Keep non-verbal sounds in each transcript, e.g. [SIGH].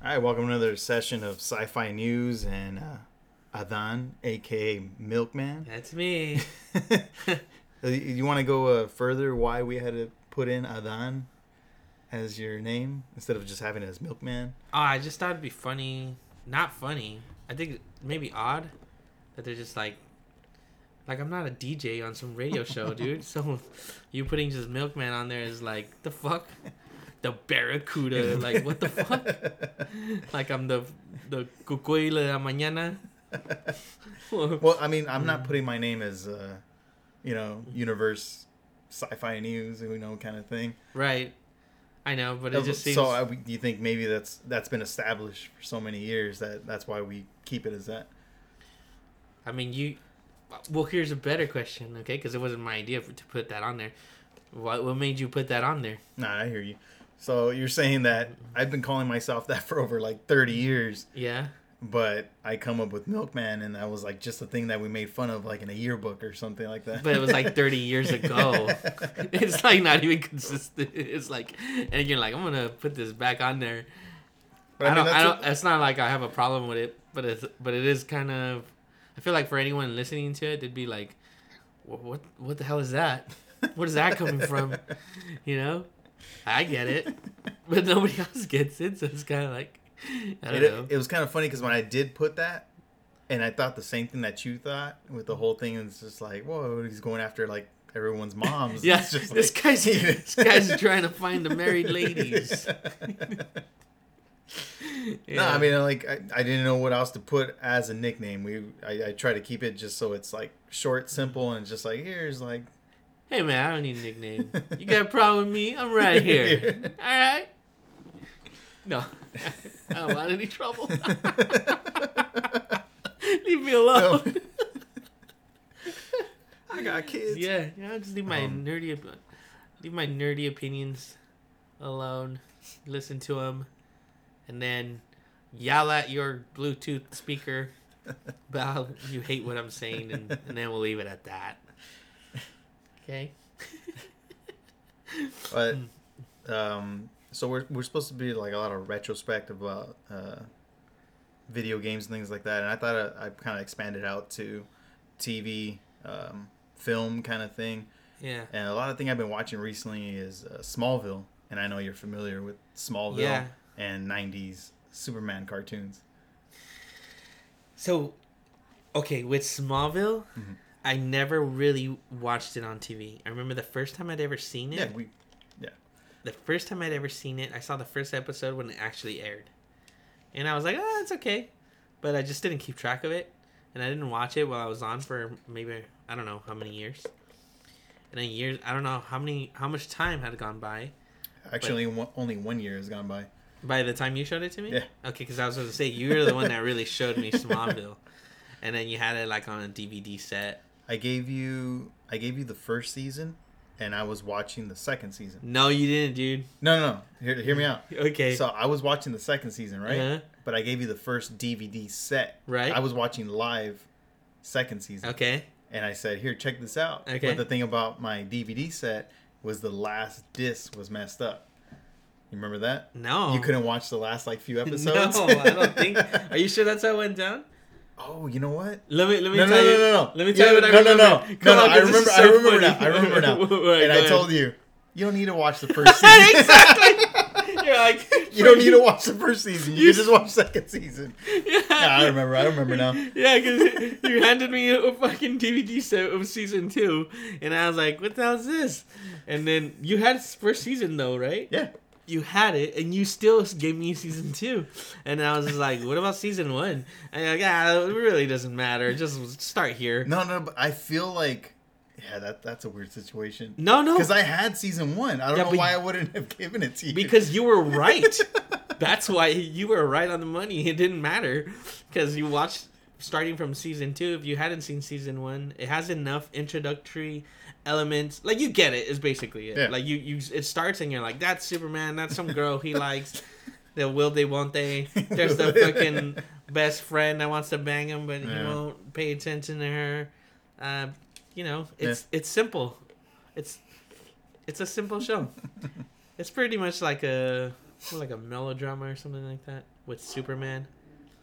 All right, welcome to another session of Sci-Fi News and uh, Adan, aka Milkman. That's me. [LAUGHS] You you want to go uh, further? Why we had to put in Adan as your name instead of just having it as Milkman? Oh, I just thought it'd be funny. Not funny. I think maybe odd that they're just like, like I'm not a DJ on some radio show, dude. [LAUGHS] So you putting just Milkman on there is like the fuck. The Barracuda, like what the fuck? [LAUGHS] Like I'm the the Cucuy de la mañana. [LAUGHS] well, I mean, I'm not putting my name as, uh, you know, universe sci-fi news, you know, kind of thing. right. I know, but it just seems. so. I, do you think maybe that's that's been established for so many years that that's why we keep it as that? I mean, you. Well, here's a better question, okay? Because it wasn't my idea for, to put that on there. What what made you put that on there? Nah, I hear you. So you're saying that I've been calling myself that [LAUGHS] for over like 30 years, Yeah. but I come up with Milkman, and that was like just a thing that we made fun of, like in a yearbook or something like that. But it was like 30 years ago. [LAUGHS] [LAUGHS] it's like not even consistent. It's like, and you're like, I'm gonna put this back on there. But I, don't. that's I don't. what- it's not like I have a problem with it, but it's but it is kind of. I feel like for anyone listening to it, they'd be like, "Wha- "What? What the hell is that? What is that coming from?" You know, I get it, [LAUGHS] but nobody else gets it, so it's kind of like, I don't it, know. it was kind of funny because when I did put that, and I thought the same thing that you thought with the whole thing, and it's just like, whoa, he's going after like everyone's moms. [LAUGHS] yeah, this like- guy's [LAUGHS] this guy's trying to find the married ladies. No, I mean, like, I, I didn't know what else to put as a nickname. We, I, I try to keep it just so it's like short, simple, and just like here's like, Hey man, I don't need a nickname. You got a [LAUGHS] problem with me? I'm right here. [LAUGHS] All right. No, [LAUGHS] I don't want any trouble. Leave me alone. I got kids. yeah, yeah. Just leave my Um, nerdy, op- leave my nerdy opinions alone. Listen to them, and then yell at your Bluetooth speaker about you hate what I'm saying, and, and then we'll leave it at that. Okay. [LAUGHS] But um, so we're we're supposed to be like a lot of retrospective about uh, video games and things like that, and I thought I, I kind of expanded out to TV, um, film kind of thing. Yeah. And a lot of thing I've been watching recently is uh, Smallville, and I know you're familiar with Smallville Yeah. and '90s Superman cartoons. So, okay, with Smallville, Mhm. I never really watched it on TV. I remember the first time I'd ever seen it. Yeah, we yeah. The first time I'd ever seen it, I saw the first episode when it actually aired, and I was like, "Oh, it's okay," but I just didn't keep track of it, and I didn't watch it while I was on for maybe I don't know how many years. And then years, I don't know how many, how much time had gone by actually one, only one year has gone by. by the time you showed it to me. Yeah. Okay, because I was going to say you were the one that really showed me Smallville, [LAUGHS] and then you had it like on a DVD set. I gave you I gave you the first season, and I was watching the second season. No, you didn't, dude. No, no, no. Hear, hear me out. [LAUGHS] Okay. So I was watching the second season, right? Uh-huh. But I gave you the first DVD set. Right. I was watching live second season. okay. And I said, "Here, check this out." Okay. But the thing about my DVD set was the last disc was messed up. You remember that? No. You couldn't watch the last like few [LAUGHS] episodes. No, I don't think. [LAUGHS] Are you sure that's how it went down? Oh, you know what? Let me let me No, no, tell no, you. no, no. Let me tell you what no, no, remember. no, Come no, no. on, I 'cause this remember. is I remember funny. now. I remember now. [LAUGHS] Right, and I ahead. told you, you don't need to watch the first [LAUGHS] season. exactly. [LAUGHS] You're like You don't need to watch the first season. You You just watch second season. Yeah, Yeah, I remember. I remember now. Yeah, because you handed me a fucking DVD set of season two, and I was like, "What the hell is this?" And then you had first season though, right? Yeah. You had it, and you still gave me season two, and I was like, "What about season one?" And like, "Ah, it really doesn't matter. Just start here." No, no, but I feel like, yeah, that that's a weird situation. No, no, Because I had season one. I don't Yeah, know why I wouldn't have given it to you. because you were right. [LAUGHS] That's why you were right on the money. It didn't matter because you watched starting from season two. If you hadn't seen season one, it has enough introductory elements. Like you get it. Is basically it. Yeah. Like you, you, it starts and you're like, that's Superman. That's some girl he [LAUGHS] likes. The will they, won't they? [LAUGHS] There's the fucking best friend that wants to bang him, but he won't pay attention to her. Uh, you know, it's it's simple. It's it's a simple show. [LAUGHS] it's pretty much like a like a melodrama or something like that. with Superman.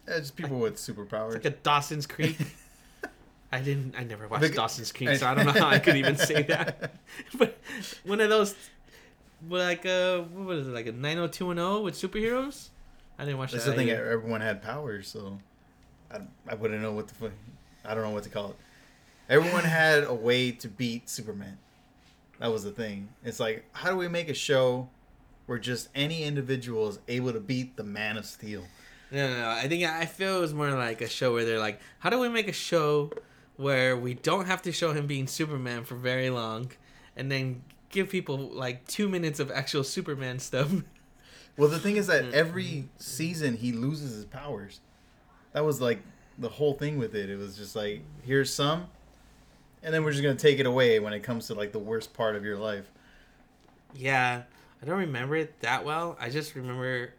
Yeah, just people with superpowers. It's like a Dawson's Creek. I didn't. I never watched Bec- Dawson's Creek, so I don't know how I could even say that. [LAUGHS] [LAUGHS] but one of those, like uh, what was it, like a nine hundred two one zero with superheroes? I didn't watch That's that. the thing. Everyone had powers, so I, I wouldn't know what the. I don't know what to call it. Everyone had a way to beat Superman. That was the thing. It's like, how do we make a show where just any individual is able to beat the Man of Steel? No, no, no. I think I feel it was more like a show where they're like, how do we make a show where we don't have to show him being Superman for very long, and then give people like two minutes of actual Superman stuff. [LAUGHS] Well, the thing is Mm-hmm. that every season he loses his powers. That was like the whole thing with it. It was just like, here's some, and then we're just gonna take it away when it comes to like the worst part of your life. Yeah, I don't remember it that well. I just remember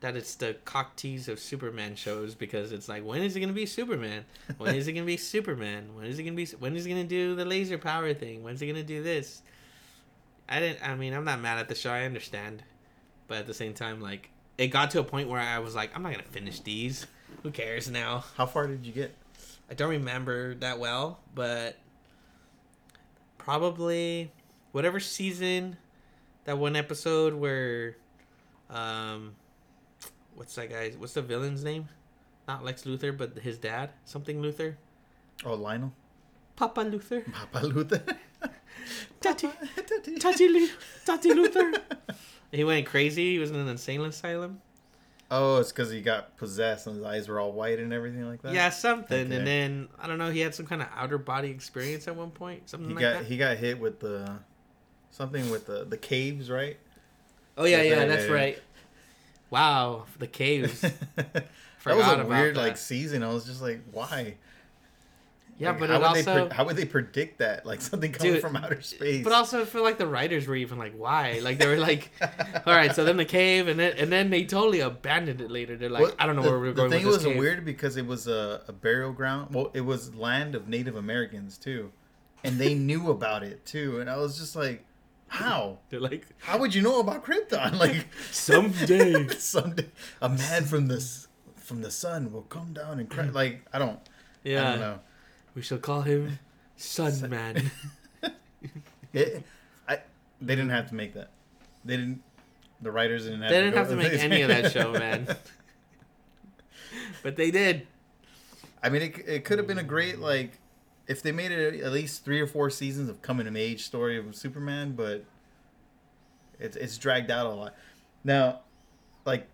that it's the cock tease of Superman shows because it's like, when is it gonna be Superman? When is it gonna be [LAUGHS] Superman? When is it gonna be? When is it gonna do the laser power thing? When's it gonna do this? I didn't. I mean, I'm not mad at the show. I understand, but at the same time, like, it got to a point where I was like, I'm not gonna finish these. Who cares now? How far did you get? I don't remember that well, but probably whatever season that one episode where um what's that guy's what's the villain's name? Not Lex Luthor, but his dad, something Luthor. Oh, Lionel, Papa Luthor. Papa Luthor, [LAUGHS] Tati Tati, Lu- Tati Luthor. [LAUGHS] He went crazy. He was in an insane asylum. Oh, it's because he got possessed and his eyes were all white and everything like that. Yeah, something. Okay. And then I don't know. He had some kind of outer body experience at one point. Something he like got that. he got hit with the something with the the caves, right? Oh yeah, Yeah, yeah, yeah, that's yeah. right. Wow, the caves. [LAUGHS] that was a weird that. like season. I was just like, why? Yeah, Like, but how would they also, pre- how would they predict that? Like something coming Dude, from outer space. but also I feel like the writers were even like, why? Like they were like, [LAUGHS] all right, so then the cave, and then and then they totally abandoned it later. They're like, Well, I don't know the, where we're going. the thing was cave. weird because it was a, a burial ground. Well, it was land of Native Americans too, and they knew about it too. And I was just like, how? They're like, How would you know about Krypton? [LAUGHS] Like Someday. [LAUGHS] someday, a man from the from the sun will come down and cry. Like I don't, Yeah. I don't know. we shall call him Sun Man. [LAUGHS] It, I they didn't have to make that. They didn't. The writers didn't have. they to didn't go- have to make any of that show, man. but they did. I mean, it, it could have been a great like if they made it at least three or four seasons of coming of age story of Superman, but it's it's dragged out a lot. Now, like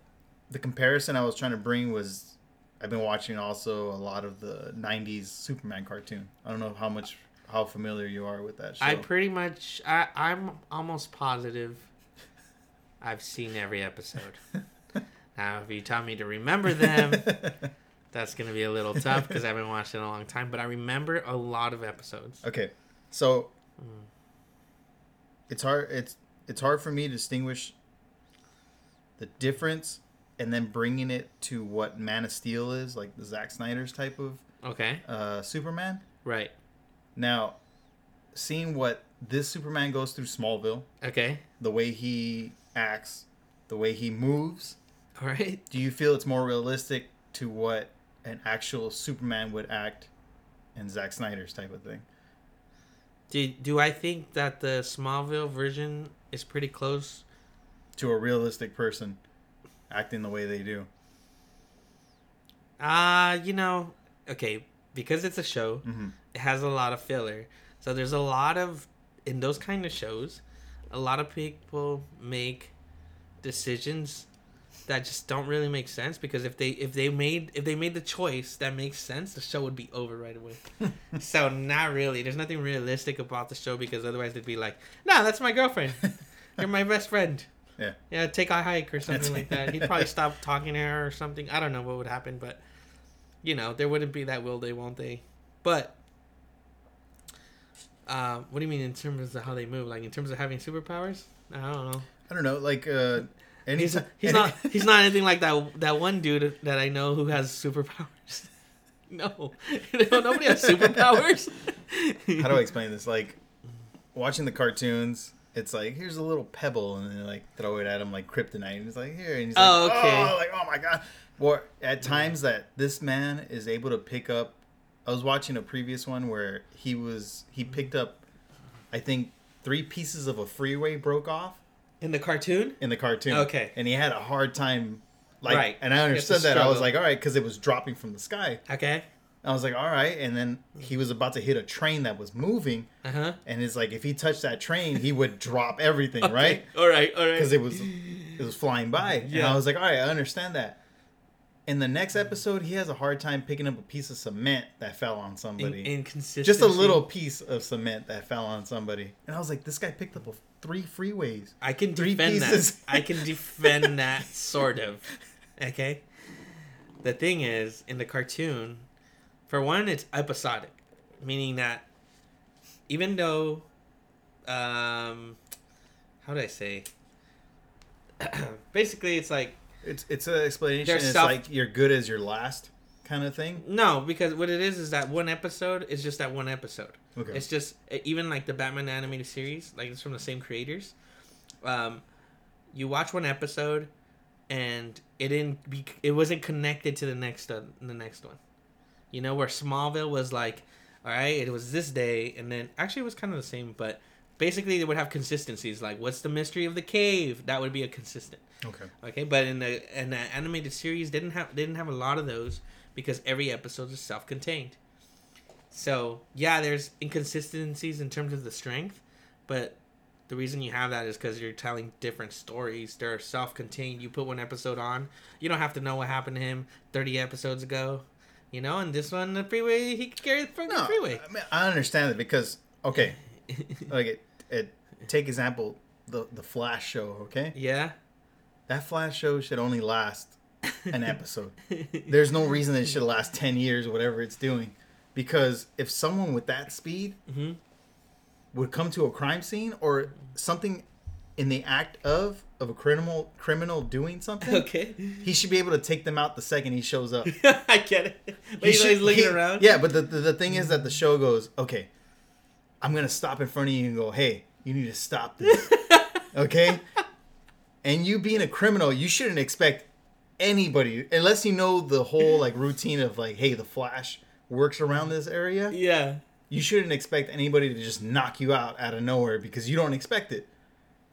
the comparison I was trying to bring was I've been watching also a lot of the '90s Superman cartoon. I don't know how much how familiar you are with that show. I pretty much, I, I'm almost positive I've seen every episode. [LAUGHS] now, if you tell me to remember them, [LAUGHS] that's going to be a little [LAUGHS] tough because I haven't watched it in a long time, but I remember a lot of episodes. Okay, so Mm. it's hard. It's it's hard for me to distinguish the difference, and then bringing it to what Man of Steel is, like the Zack Snyder's type of Okay, uh, Superman. right. Now, seeing what this Superman goes through Smallville, Okay, the way he acts, the way he moves, all right. do you feel it's more realistic to what an actual Superman would act in Zack Snyder's type of thing? Do, do I think that the Smallville version is pretty close? To a realistic person acting the way they do. Uh, you know, okay, because it's a show, hmm it has a lot of filler. So there's a lot of in those kind of shows, a lot of people make decisions that just don't really make sense because if they if they made if they made the choice that makes sense, the show would be over right away. [LAUGHS] so not really. There's nothing realistic about the show because otherwise they'd be like, "No, that's my girlfriend. [LAUGHS] You're my best friend." Yeah. Yeah, take a hike or something like that. He'd probably stop talking to her or something. I don't know what would happen, but you know, there wouldn't be that will they, won't they? But uh, what do you mean in terms of how they move? Like in terms of having superpowers? I don't know. I don't know, like uh, any, He's he's not he's not anything like that that one dude that I know who has superpowers. [LAUGHS] no, [LAUGHS] no, nobody has superpowers. [LAUGHS] How do I explain this? Like watching the cartoons, it's like here's a little pebble, and then like throw it at him like kryptonite, and he's like here, and he's Oh, like, okay. oh, like oh my god. Or at times that this man is able to pick up. I was watching a previous one where he was he picked up, I think three pieces of a freeway broke off In the cartoon? in the cartoon. Okay. and he had a hard time. Like, Right. and I understood to that. I was like, all right, because it was dropping from the sky. Okay. I was like, all right. And then he was about to hit a train that was moving. Uh huh. And it's like, if he touched that train, he would drop everything, [LAUGHS] right? All right. All right. Because it was it was flying by. Yeah. And I was like, all right, I understand that. In the next episode, he has a hard time picking up a piece of cement that fell on In- somebody. inconsistency. Just a little piece of cement that fell on somebody. And I was like, this guy picked up a, three freeways. I can Three defend pieces. that. [LAUGHS] I can defend [LAUGHS] that sort of. Okay. The thing is, in the cartoon, for one, it's episodic, meaning that even though, um, how do I say? [CLEARS THROAT] Basically, it's like It's it's an explanation. It's self- like you're good as your last kind of thing. no, because what it is is that one episode is just that one episode. Okay. It's just even like the Batman animated series, like it's from the same creators. Um, you watch one episode, and it didn't be it wasn't connected to the next uh, the next one. You know where Smallville was like, all right, it was this day, and then actually it was kind of the same, but basically they would have consistencies. Like, what's the mystery of the cave? That would be a consistent. okay. Okay, but in the in the animated series, didn't have didn't have a lot of those because every episode is self contained. So yeah, there's inconsistencies in terms of the strength, but the reason you have that is because you're telling different stories. They're self contained. You put one episode on, you don't have to know what happened to him 30 episodes ago. You know, and this one, the freeway, he carried from the freeway. I mean I understand it because okay, [LAUGHS] like it, it take example the the Flash show. Okay, yeah. that Flash show should only last an [LAUGHS] episode. There's no reason that it should last ten years, whatever it's doing, because if someone with that speed hmm would come to a crime scene or something in the act of of a criminal criminal doing something, Okay. he should be able to take them out the second he shows up. [LAUGHS] I get it. But He he's should- always looking he- around. Yeah, but the, the the thing is that the show goes, okay, I'm gonna stop in front of you and go, hey, you need to stop this, [LAUGHS] okay? And you being a criminal, you shouldn't expect anybody, unless you know the whole like routine of like, hey, the Flash works around this area. Yeah. You shouldn't expect anybody to just knock you out out of nowhere because you don't expect it.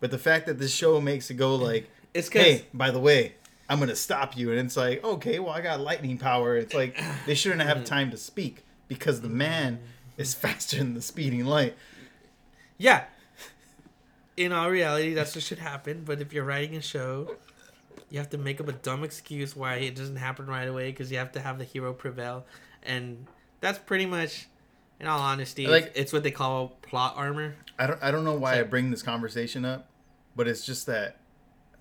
But the fact that this show makes it go like, It's hey, by the way, I'm gonna stop you, and it's like, okay, well, I got lightning power. It's like they shouldn't have time to speak because the man is [LAUGHS] faster than the speeding light. Yeah. In all reality, that's what should happen. But if you're writing a show, you have to make up a dumb excuse why it doesn't happen right away because you have to have the hero prevail, and that's pretty much, in all honesty, Like- it's what they call plot armor. I don't, I don't know why I bring this conversation up, but it's just that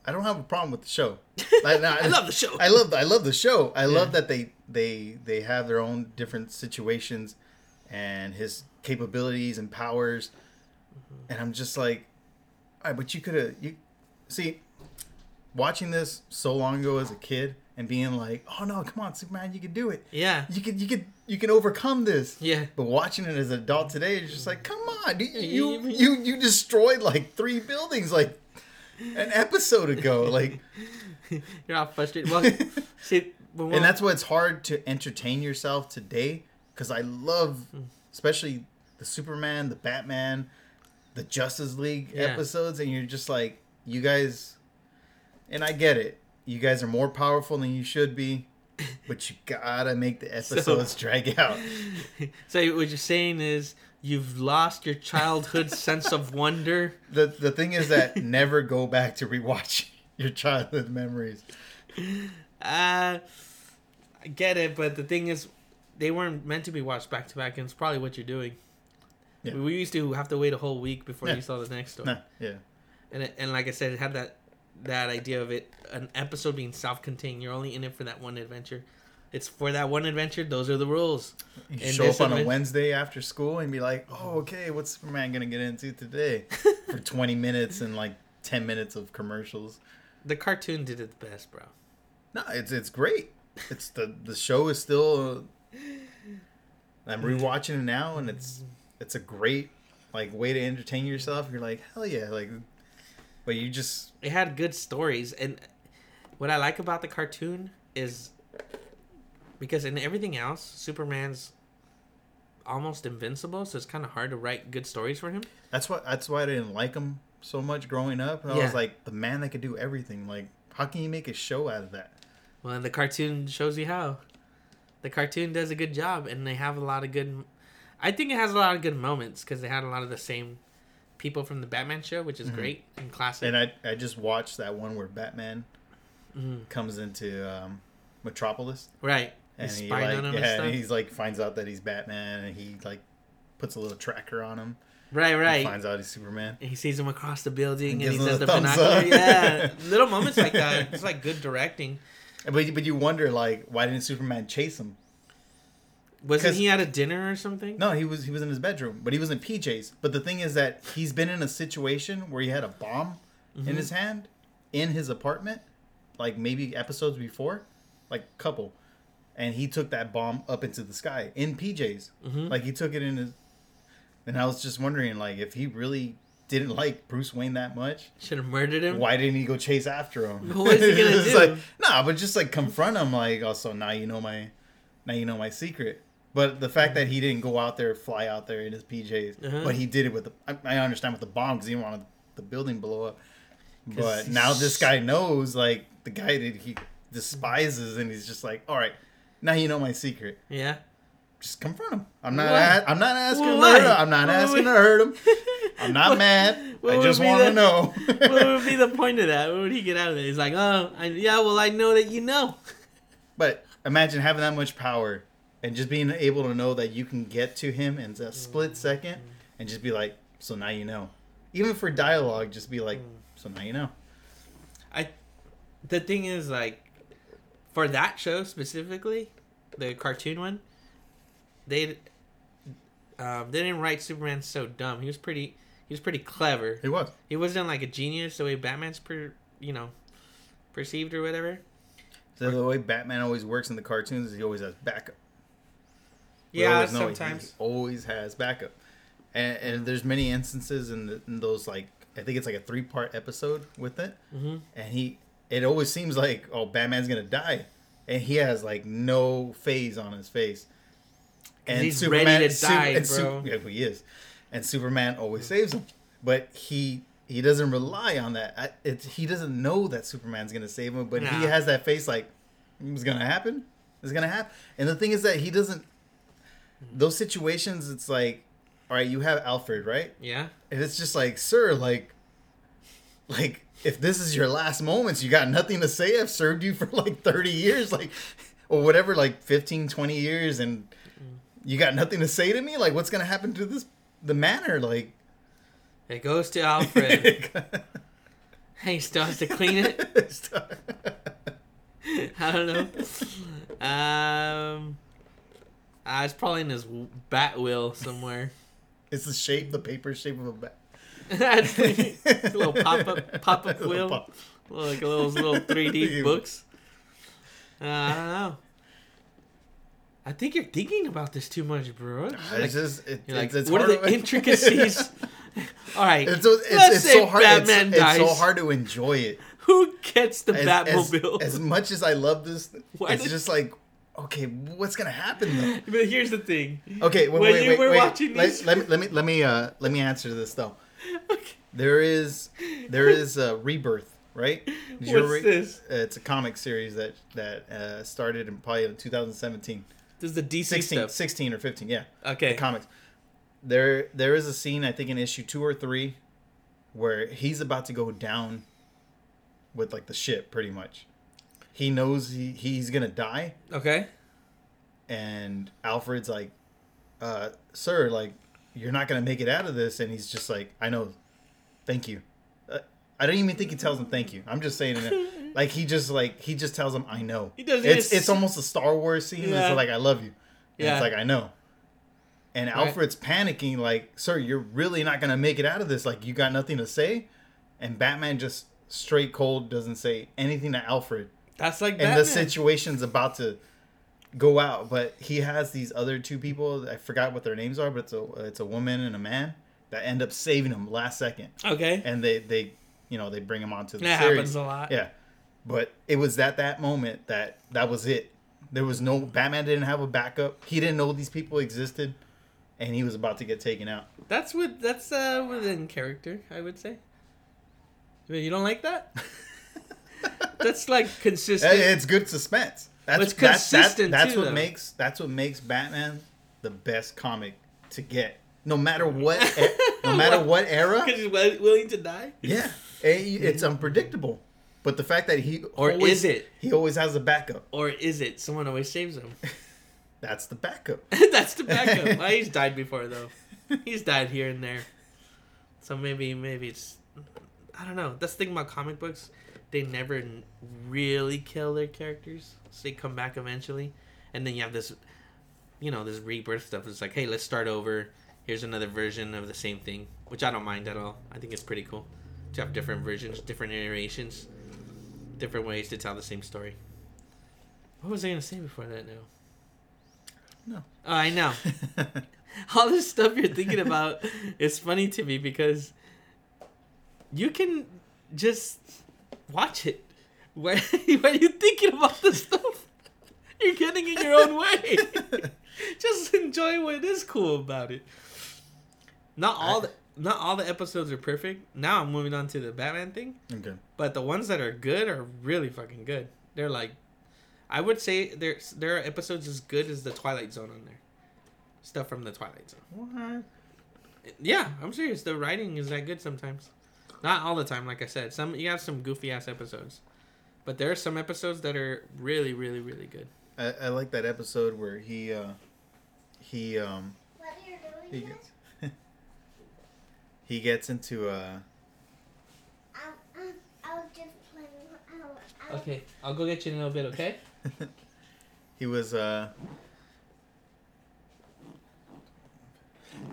I don't have a problem with the show. [LAUGHS] I, no, I love the show. I love, I love the show. I love that they, they, they have their own different situations, and his capabilities and powers, mm-hmm. and I'm just like, all right, but you could have, you see, watching this so long ago as a kid and being like, oh no, come on, Superman, you can do it. yeah. You can, you can, you can overcome this. Yeah. But watching it as an adult today, it's just like, come on, you You- [LAUGHS] you you destroyed like three buildings like an episode ago, [LAUGHS] like, You're not frustrated. Well, [LAUGHS] see, and that's why it's hard to entertain yourself today because I love, hmm. especially the Superman, the Batman, the Justice League Yeah. episodes, and you're just like, you guys, and I get it, you guys are more powerful than you should be. But you gotta make the [LAUGHS] episodes drag out. [LAUGHS] so what you're saying is you've lost your childhood [LAUGHS] sense of wonder. the the thing is that never go back to rewatch your childhood memories. Uh, I get it, but the thing is, they weren't meant to be watched back to back, and it's probably what you're doing. Yeah. We used to have to wait a whole week before Yeah. you saw the next one, Nah, yeah. and it, and like I said, it had that that idea of it an episode being self-contained. You're only in it for that one adventure. It's for that one adventure. Those are the rules. You And show up on a Wednesday after school and be like, "Oh, okay, what's Superman gonna get into today?" [LAUGHS] For twenty minutes and like ten minutes of commercials. The cartoon did it the best, bro. No, it's it's great. It's the the show is still. I'm rewatching it now, and it's it's a great like way to entertain yourself. You're like, hell yeah, like, but you just it had good stories and what i like about the cartoon is because in everything else superman's almost invincible so it's kind of hard to write good stories for him that's what that's why I didn't like him so much growing up. I Yeah. was like the man that could do everything. Like, how can you make a show out of that? well and the cartoon shows you how the cartoon does a good job and they have a lot of good i think it has a lot of good moments because they had a lot of the same people from the batman show which is great and classic And I I just watched that one where Batman Mhm. comes into um, Metropolis. right and He's he like on him and yeah, and he's like finds out that he's Batman, and he like puts a little tracker on him. right and right finds out he's Superman. and he sees him across the building and Gives he says the binocular. up. Yeah, [LAUGHS] little moments like that. It's like good directing. But but you wonder like why didn't Superman chase him? Wasn't he at a dinner or something? No, he was he was in his bedroom, but he was in PJs. But the thing is that he's been in a situation where he had a bomb Mm-hmm. in his hand in his apartment, like maybe episodes before, like couple, and he took that bomb up into the sky in PJs. Mhm. Like he took it in his. And I was just wondering, like, if he really didn't like Bruce Wayne that much, Should have murdered him. why didn't he go chase after him? What is he gonna [LAUGHS] do? Like, nah, but just like confront him. Like, also now you know my, now you know my secret. But the fact that he didn't go out there, fly out there in his PJs, Uh-huh. but he did it with the. I, I understand with the bomb because he didn't want the building blow up. But now this guy knows, like the guy that he despises, and he's just like, all right, now you know my secret. Yeah. Just confront him. I'm not. Why? A- I'm not asking Well, to hurt him. I'm not What asking would- to hurt him. [LAUGHS] I'm not What- mad. what I just want the- to know. [LAUGHS] what would be the point of that? What would he get out of it? He's like, oh, I, yeah, well, I know that you know. But imagine having that much power and just being able to know that you can get to him in a split second and just be like, so now you know. Even for dialogue, just be like, so now you know. I, the thing is, like, for that show specifically, the cartoon one, they, um, they didn't write Superman so dumb. He was pretty, he was pretty clever. he was. He wasn't like a genius the way Batman's per, you know, perceived or whatever. So the way Batman always works in the cartoons is he always has backup. We Yeah, always know he sometimes. always has backup. And, and there's many instances in, the, in those like I think it's like a three part episode with it, hmm and he it always seems like oh Batman's gonna die, and he has like no phase on his face. and he's ready to die, and bro. yeah, he is, and Superman always saves him, but he he doesn't rely on that. I- It's he doesn't know that Superman's gonna save him, but he has that face like it's gonna happen. It's gonna happen. And the thing is that he doesn't. Those situations, it's like, all right, you have Alfred, right? Yeah. And it's just like, sir, like, like if this is your last moments, you got nothing to say. I've served you for like 30 years, like, or whatever, like 15, 20 years, and you got nothing to say to me. Like, what's gonna happen to this the manor? Like, It goes to Alfred. [LAUGHS] [LAUGHS] he still has to clean it. [LAUGHS] I don't know. Um, uh, it's probably in his bat wheel somewhere. [LAUGHS] it's the shape, the paper shape of a bat. It's a [LAUGHS] little pop up pop up wheel, pop- like a little little three D [LAUGHS] books. Uh, I don't know. I think you're thinking about this too much, bro. Like, It's just, it, you're like, it's, it's what are the to- intricacies? All right, It's, so- it's, let's it's say so hard. Batman it's, dies. it's so hard to enjoy it. Who gets the as, Batmobile? As, as much as I love this, Why it's did- just like, okay, what's gonna happen though? [LAUGHS] but here's the thing. Okay, wait, When wait, you wait, were wait. watching let, these- let me [LAUGHS] let me let me uh let me answer this though. [LAUGHS] Okay. There is there is a rebirth, right? Did What's read- this? Uh, it's a comic series that that uh, started in probably in 2017, This is the DC 16, stuff. 16 or 15, yeah. Okay. The Comics. There there is a scene I think in issue two or three where he's about to go down with like the ship, pretty much. He knows he, he's gonna die, Okay. and Alfred's like, uh, "Sir, like, you're not gonna make it out of this." And he's just like, "I know, thank you." Uh, I don't even think he tells him thank you. I'm just saying it. [LAUGHS] like he just like he just tells him, "I know." He does It's it's almost a Star Wars scene. Yeah. It's like, "I love you." And Yeah. It's like, "I know." And Right. Alfred's panicking, like, "Sir, you're really not gonna make it out of this. Like, you got nothing to say." And Batman just straight cold doesn't say anything to Alfred That's like and Batman. the situation's about to go out but he has these other two people i forgot what their names are but it's a it's a woman and a man that end up saving him last second, Okay. and they they you know they bring him onto the That series. happens a lot. Yeah, but it was at that moment that that was it. There was no Batman didn't have a backup. He didn't know these people existed, and he was about to get taken out. That's what that's uh within character, I would say. You don't like that? [LAUGHS] That's like consistent. It's good suspense. That's It's that's, that's, that's too, what though. makes that's what makes Batman the best comic to get. No matter what, e- no [LAUGHS] matter what era. Because he's willing to die. Yeah, it- it's unpredictable. But the fact that he Or always, is it? he always has a backup. Or is it someone always saves him? [LAUGHS] That's the backup. [LAUGHS] That's the backup. well, he's died before though. He's died here and there. So maybe maybe it's I don't know. That's the thing about comic books. They never really kill their characters. So they come back eventually. And then you have this you know, this rebirth stuff. It's like, hey, let's start over. Here's another version of the same thing. Which I don't mind at all. I think it's pretty cool. To have different versions, different iterations, different ways to tell the same story. What was I gonna say before that now? No. Oh, I know. [LAUGHS] [LAUGHS] all this stuff you're thinking about is funny to me because you can just watch it. When, [LAUGHS] when you're thinking about this stuff, you're getting in your own way. [LAUGHS] just enjoy what is cool about it. Not all the not all the episodes are perfect. Now I'm moving on to the Batman thing, okay. but the ones that are good are really fucking good. They're like, I would say there's there are episodes as good as the Twilight Zone on there. Stuff from the Twilight Zone. What? Yeah, I'm serious. The writing is that good sometimes. Not all the time, like I said. Some you have some goofy ass episodes, but there are some episodes that are really, really, really good. I, I like that episode where he uh he um What are you he gets [LAUGHS] he gets into uh Um, um, I was just playing. I was, I Okay, I'll go get you in a little bit. Okay. [LAUGHS] he was uh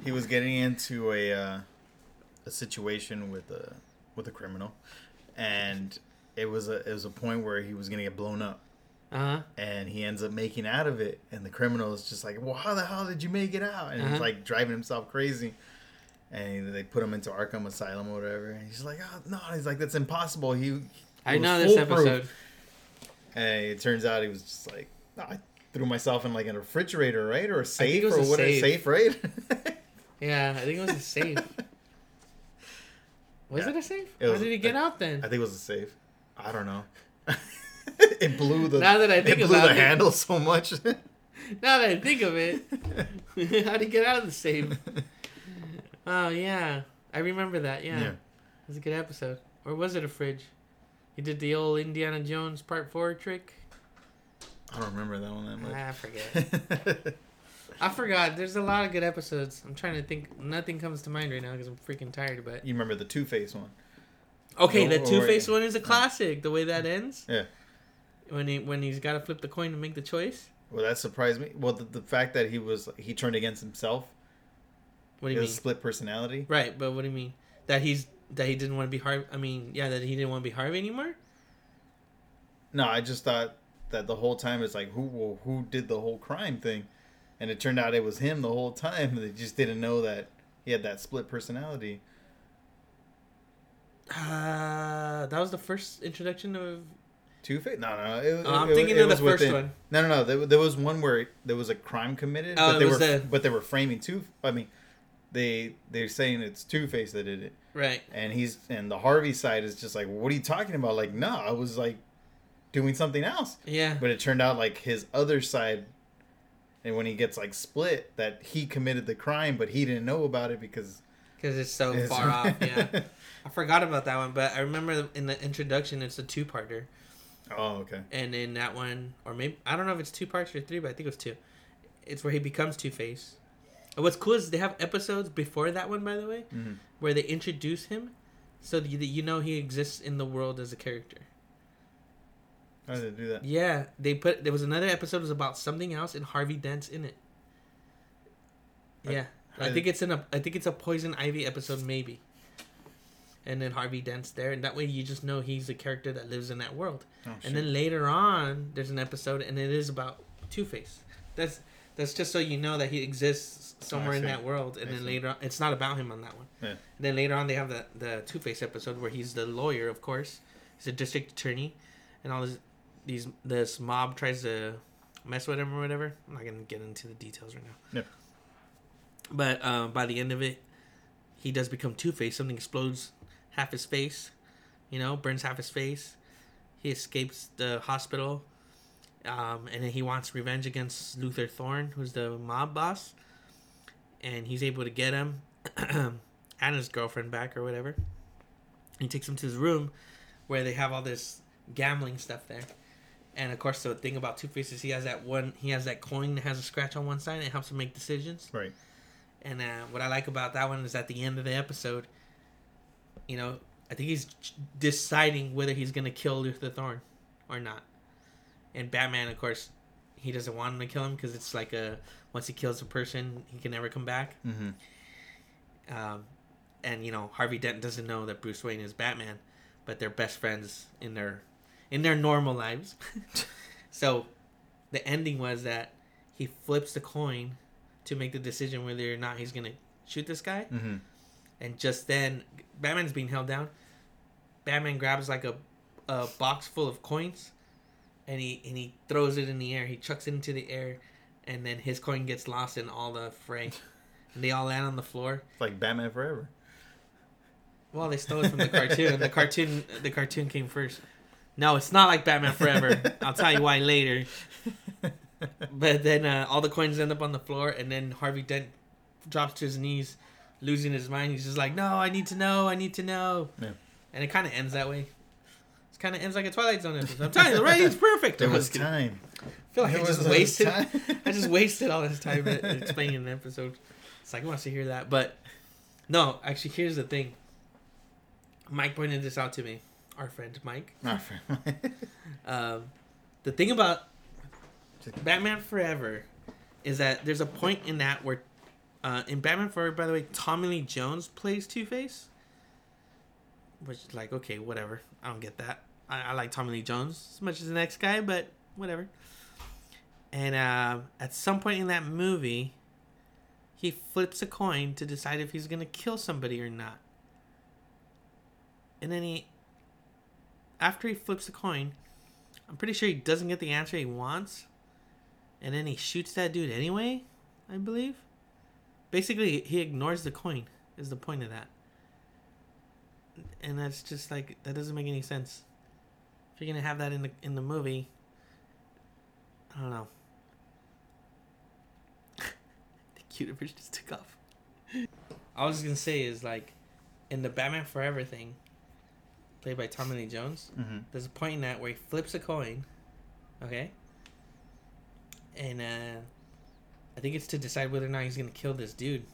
he was getting into a uh, a situation with a with a criminal and it was a it was a point where he was gonna get blown up Uh huh. and he ends up making out of it and the criminal is just like well how the hell did you make it out and Uh-huh. he's like driving himself crazy and they put him into arkham asylum or whatever and he's like oh no he's like that's impossible he, he I know this foolproof." episode. and it turns out he was just like "No, i threw myself in like a refrigerator right or a safe or a what a safe. safe right [LAUGHS] Yeah, I think it was a safe. Was Yeah. it a safe? It How was- did he get I- out then? i think it was a safe i don't know [LAUGHS] it blew the Now that I think it blew the it. handle so much [LAUGHS] Now that I think of it, [LAUGHS] how'd he get out of the safe? Oh yeah, I remember that. Yeah, yeah it was a good episode. Or was it a fridge? He did the old Indiana Jones Part Four trick. i don't remember that one that much I forget. I forgot. There's a lot of good episodes. I'm trying to think. Nothing comes to mind right now because I'm freaking tired. But you remember the Two Face one? okay, No, the Two Face one is a classic. The way that ends. Yeah. When he when he's got to flip the coin to make the choice. Well, that surprised me. Well, the, the fact that he was he turned against himself. What do you has mean? split personality. Right, but what do you mean? That he's that he didn't want to be Harvey. I mean, yeah, that he didn't want to be Harvey anymore. No, I just thought that the whole time it's like who well, who did the whole crime thing, and it turned out it was him the whole time. [LAUGHS] They just didn't know that he had that split personality. Uh, that was the first introduction of. Two Face? No, no. It, Oh, I'm it- thinking it of the first within- one. No, no, no. There, there was one where there was a crime committed, Oh, but they were the- but they were framing Two. I mean, they they're saying it's Two Face that did it. Right. and he's and the Harvey side is just like, what are you talking about? Like, no, I was like doing something else. Yeah. But it turned out like his other side, and when he gets like split, that he committed the crime, but he didn't know about it because Because it's so it's- far off. Yeah. [LAUGHS] I forgot about that one, but I remember in the introduction, it's a two-parter, oh, okay. and in that one, or maybe I don't know if it's two parts or three, but I think it was two. It's where he becomes Two Face. And what's cool is they have episodes before that one, by the way, Mhm. where they introduce him, so that you know he exists in the world as a character. How did they do that? Yeah, they put there was another episode was about something else and Harvey Dent's in it. Yeah, I did- think it's in a I think it's a Poison Ivy episode maybe. And then Harvey Dent's there, and that way you just know he's a character that lives in that world. Oh. And then later on, there's an episode, and it is about Two Face. That's that's just so you know that he exists somewhere in that world, and I then see. later on, it's not about him on that one. Yeah. And Then later on, they have the the Two Face episode where he's the lawyer, of course. He's a district attorney, and all this these this mob tries to mess with him or whatever. I'm not gonna get into the details right now. Yeah. But um, by the end of it, he does become Two Face. Something explodes half his face, you know, burns half his face. He escapes the hospital, um, and then he wants revenge against Luther Thorne, who's the mob boss. And he's able to get him [CLEARS THROAT] and his girlfriend back or whatever. He takes him to his room where they have all this gambling stuff there. And of course, the thing about Two Face is he has that one, he has that coin that has a scratch on one side. And it helps him make decisions. Right. And uh, what I like about that one is at the end of the episode, you know, I think he's deciding whether he's gonna kill Luther Thorne or not. And Batman, of course, he doesn't want him to kill him because it's like a once he kills a person, he can never come back. Mm-hmm. Um, and you know, Harvey Dent doesn't know that Bruce Wayne is Batman, but they're best friends in their in their normal lives. [LAUGHS] so, the ending was that he flips the coin to make the decision whether or not he's gonna shoot this guy. Mm-hmm. And just then, Batman's being held down. Batman grabs like a, a box full of coins, and he and he throws it in the air. He chucks it into the air, and then his coin gets lost in all the fray, [LAUGHS] and they all land on the floor. It's like Batman Forever. Well, they stole it from the cartoon. the cartoon, the cartoon came first. No, it's not like Batman Forever. I'll tell you why later. But then uh, all the coins end up on the floor, and then Harvey Dent drops to his knees, losing his mind. He's just like, "No, I need to know. I need to know." Yeah. And it kind of ends that way. It kind of ends like a Twilight Zone episode. I'm telling you, the writing's perfect. There was time. I feel like There I just wasted. [LAUGHS] I just wasted all this time explaining an episode. It's like, who wants to hear that? But no, actually, here's the thing. Mike pointed this out to me. Our friend Mike. Not for [LAUGHS] Um, the thing about Batman Forever is that there's a point in that where, uh, in Batman Forever, by the way, Tommy Lee Jones plays Two Face. Which, is like, okay, whatever. I don't get that. I, I like Tommy Lee Jones as much as the next guy, but whatever. And uh, at some point in that movie, he flips a coin to decide if he's gonna kill somebody or not. And then he, after he flips the coin, I'm pretty sure he doesn't get the answer he wants. And then he shoots that dude anyway, I believe. Basically, he ignores the coin, is the point of that. And that's just like, that doesn't make any sense. If you're going to have that in the, in the movie, I don't know. [LAUGHS] the cutie just took off. I was going to say is like, in the Batman Forever thing, played by Tommy Lee Jones, hmm there's a point in that where he flips a coin, okay? And uh, I think it's to decide whether or not he's gonna kill this dude.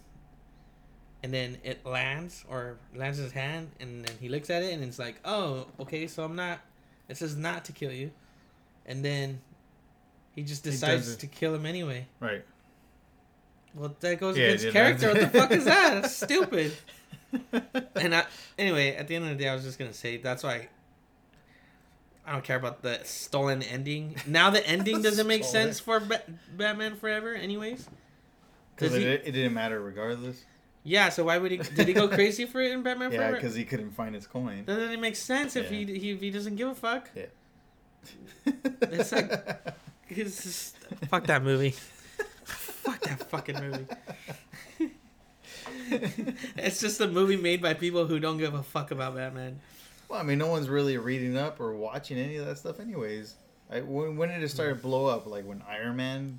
And then it lands or lands in his hand, and then he looks at it, and it's like, oh, okay, so I'm not. It says not to kill you, and then he just decides it. to kill him anyway. Right. Well, that goes Yeah, against character. What the fuck is that? That's [LAUGHS] stupid. [LAUGHS] And I, anyway, at the end of the day, I was just gonna say that's why I don't care about the stolen ending. Now the ending [LAUGHS] doesn't make sense for ba- Batman Forever, anyways. Because it, he- it didn't matter regardless. Yeah, so why would he? Did he go [LAUGHS] crazy for it in Batman Yeah, Forever? Yeah, because he couldn't find his coin. Doesn't it make sense if Yeah. he, he if he doesn't give a fuck? Yeah. It's like- It's just, fuck that movie. fuck that fucking movie. [LAUGHS] it's just a movie made by people who don't give a fuck about Batman. Well, I mean, no one's really reading up or watching any of that stuff, anyways. I, when, when did it start to blow up? Like when Iron Man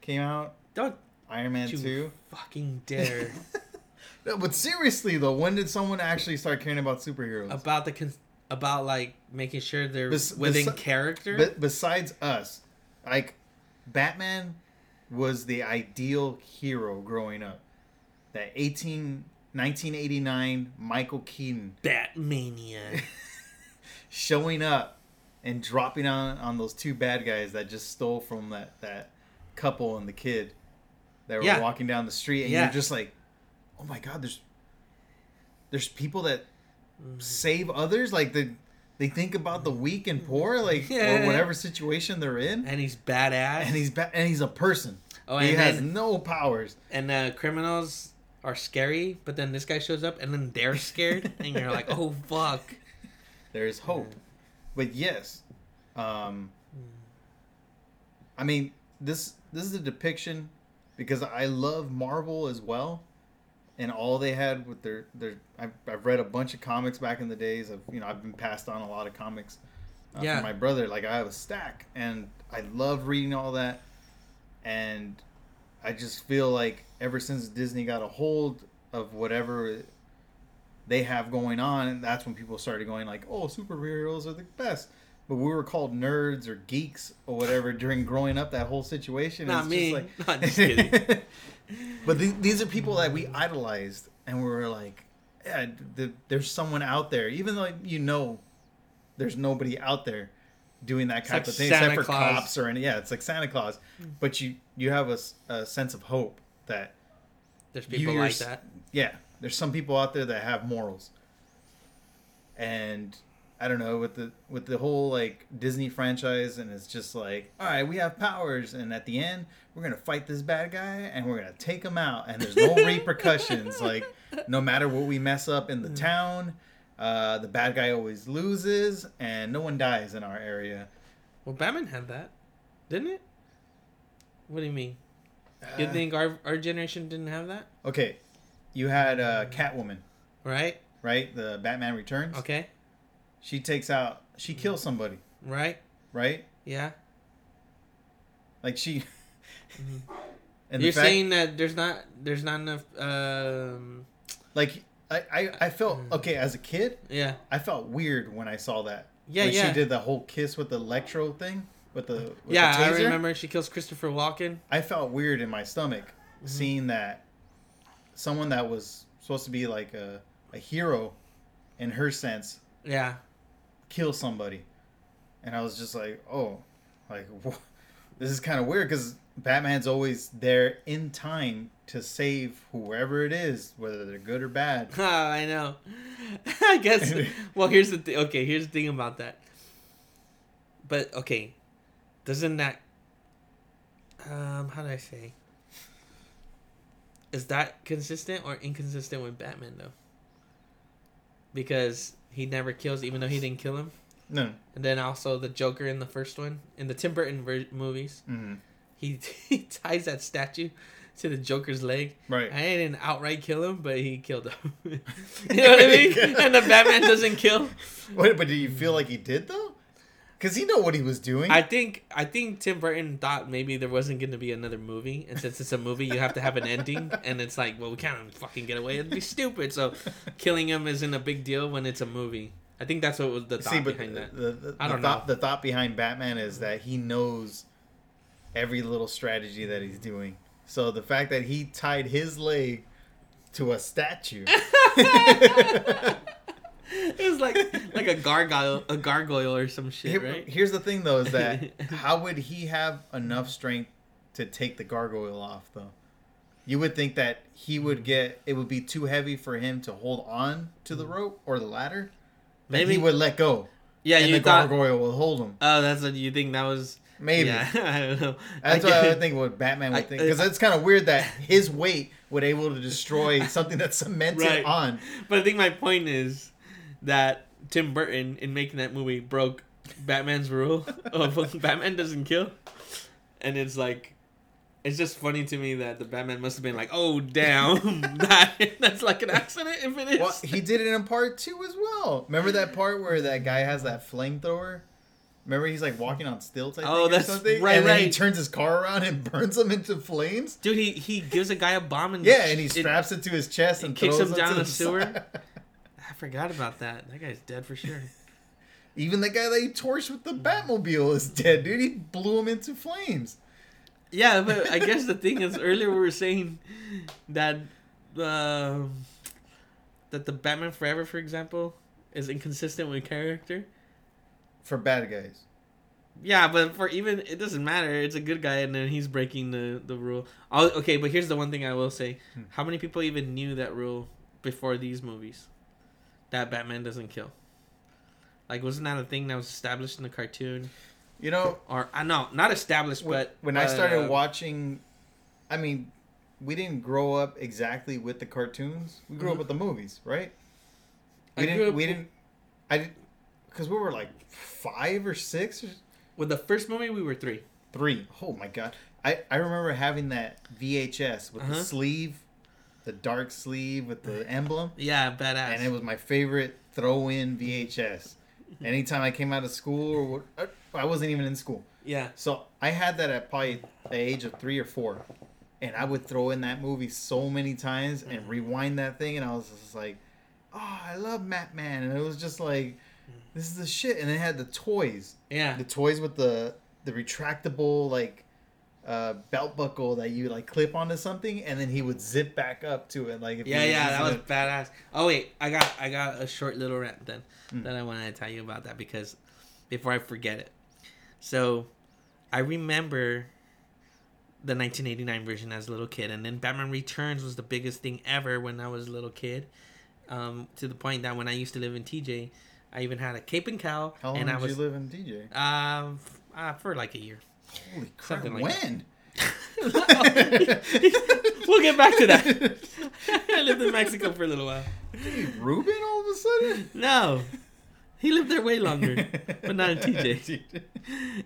came out, Don't Iron Man Two. fucking dare [LAUGHS] No, but seriously though, when did someone actually start caring about superheroes? about the con- about like making sure they're Bes- within besi- character. But besides us, like Batman was the ideal hero growing up. That 18, 1989 Michael Keaton Batmania. [LAUGHS] showing up and dropping on on those two bad guys that just stole from that that couple and the kid that were Yeah. walking down the street, and Yeah. you're just like, oh my god, there's there's people that Mm-hmm. save others like the. They think about the weak and poor, like Yeah. or whatever situation they're in, and he's badass. and he's ba- and he's a person. oh, he has then, no powers. and uh, criminals are scary, but then this guy shows up, and then they're scared, and you're like, oh fuck. There's hope, but yes, um, I mean this this is a depiction because I love Marvel as well, and all they had with their their I've, I've read a bunch of comics back in the days of you know I've been passed on a lot of comics. Uh, Yeah. From my brother, like I have a stack, and I love reading all that, and I just feel like ever since Disney got a hold of whatever they have going on, and that's when people started going like, "Oh, superheroes are the best." But we were called nerds or geeks or whatever during growing up. That whole situation. Not It's me. Just Not just kidding. [LAUGHS] but th- these are people that we idolized, and we were like, "Yeah, th- there's someone out there." Even though you know, there's nobody out there doing that type like of thing Santa except for Claus. Cops or any. Yeah, it's like Santa Claus, mm. but you you have a sense of hope that There's people like yours- that. yeah, there's some people out there that have morals. And I don't know with the with the whole like Disney franchise and it's just like, all right, we have powers and at the end we're going to fight this bad guy and we're going to take him out and there's no [LAUGHS] repercussions like no matter what we mess up in the mm. town, uh, the bad guy always loses and no one dies in our area. Well, Batman had that, didn't it? What do you mean? You Uh, think our our generation didn't have that? Okay. You had uh, Catwoman, Right? right? The Batman Returns. Okay. She takes out she kills somebody, Right? right? Yeah. Like she. [LAUGHS] and You're fact, saying that there's not there's not enough. Um. like I, I I felt okay as a kid. Yeah. I felt weird when I saw that. Yeah. when yeah. She did the whole kiss with the electro thing with the with yeah, the I remember she kills Christopher Walken. I felt weird in my stomach Mm-hmm. seeing that someone that was supposed to be like a a hero, in her sense, Yeah. kill somebody, and I was just like, oh, like wh- this is kind of weird because Batman's always there in time to save whoever it is, whether they're good or bad. Ah, [LAUGHS] I know. [LAUGHS] I guess. [LAUGHS] Well, here's the thing. Okay, here's the thing about that. But okay, doesn't that? Um, how do I say? Is that consistent or inconsistent with Batman though? Because he never kills, even though he didn't kill him. No, And then also the Joker in the first one, in the Tim Burton ver- movies, hmm he, [LAUGHS] he ties that statue to the Joker's leg. right. I didn't outright kill him, but he killed him. [LAUGHS] you know what I mean? [LAUGHS] And the Batman doesn't kill. Wait, but do you feel like he did though? Because he know what he was doing. I think I think Tim Burton thought maybe there wasn't going to be another movie, and since it's a movie, you have to have an ending, and it's like, well, we can't fucking get away. It'd be stupid. So, killing him isn't a big deal when it's a movie. I think that's what was the thought See, behind that. the, the, I don't the thought, know. the thought behind Batman is that he knows every little strategy that he's doing. So the fact that he tied his leg to a statue. [LAUGHS] It was like like a gargoyle, a gargoyle or some shit, Here- right? Here's the thing, though, is that [LAUGHS] how would he have enough strength to take the gargoyle off, though? You would think that he would get it would be too heavy for him to hold on to the mm. rope or the ladder. Maybe he would let go, Yeah, and you the thought. gargoyle will hold him. Oh, that's what you think that was. Maybe Yeah, [LAUGHS] I don't know. that's I what I would think. What Batman would I- think, because it's kind of weird that his weight would able to destroy [LAUGHS] something that's cemented Right. on. But I think my point is that Tim Burton, in making that movie, broke Batman's rule [LAUGHS] of Batman doesn't kill, and it's like, it's just funny to me that the Batman must have been like, oh damn, [LAUGHS] that that's like an accident if it is. Well, he did it in part two as well. Remember that part where that guy has that flamethrower? Remember he's like walking on stilts, I Oh, or that's something? right, And then he turns his car around and [LAUGHS] burns him into flames. Dude, he he gives a guy a bomb and Yeah, and he straps it, to his chest and kicks throws him it down the the sewer. [LAUGHS] I forgot about that. That guy's dead for sure. Even the guy that he torched with the Batmobile is dead, dude. He blew him into flames. Yeah, but I guess the thing is, earlier we were saying that um that the Batman Forever, for example, is inconsistent with character. For bad guys. Yeah, but for even it doesn't matter. It's a good guy, and then he's breaking the the rule. I'll, okay, but here's the one thing I will say: Hmm. How many people even knew that rule before these movies? That Batman doesn't kill. Like, wasn't that a thing that was established in the cartoon? You know, Or I know not established, when, but when I started uh, watching, I mean, we didn't grow up exactly with the cartoons. We grew up Mhm. with the movies, right? We grew didn't. We didn't. I didn't because we were like five or six or with the first movie, we were three. three. Oh my god! I I remember having that VHS with Uh-huh. the sleeve, the dark sleeve with the emblem, Yeah, badass. and it was my favorite throw-in VHS. Anytime I came out of school or what, uh, I wasn't even in school. yeah, So I had that at probably the age of three or four, and I would throw in that movie so many times and rewind that thing, and I was just like, "Oh, I love Batman," and it was just like, "This is the shit." And it had the toys, yeah, the toys with the the retractable like uh, belt buckle that you like clip onto something, and then he would zip back up to it, like if yeah, yeah. That was it. badass. Oh wait, I got I got a short little rant then Mm. that I wanted to tell you about that because before I forget it. So, I remember the 1989 version as a little kid, and then Batman Returns was the biggest thing ever when I was a little kid. Um, to the point that when I used to live in TJ, I even had a cape and cow, How long and I did was you live in TJ? um f- uh, for like a year. Holy crap! something like when? [LAUGHS] we'll get back to that. [LAUGHS] [LAUGHS] I lived in Mexico for a little while. Hey, Ruben, all of a sudden. No, he lived there way longer, [LAUGHS] but not in TJ.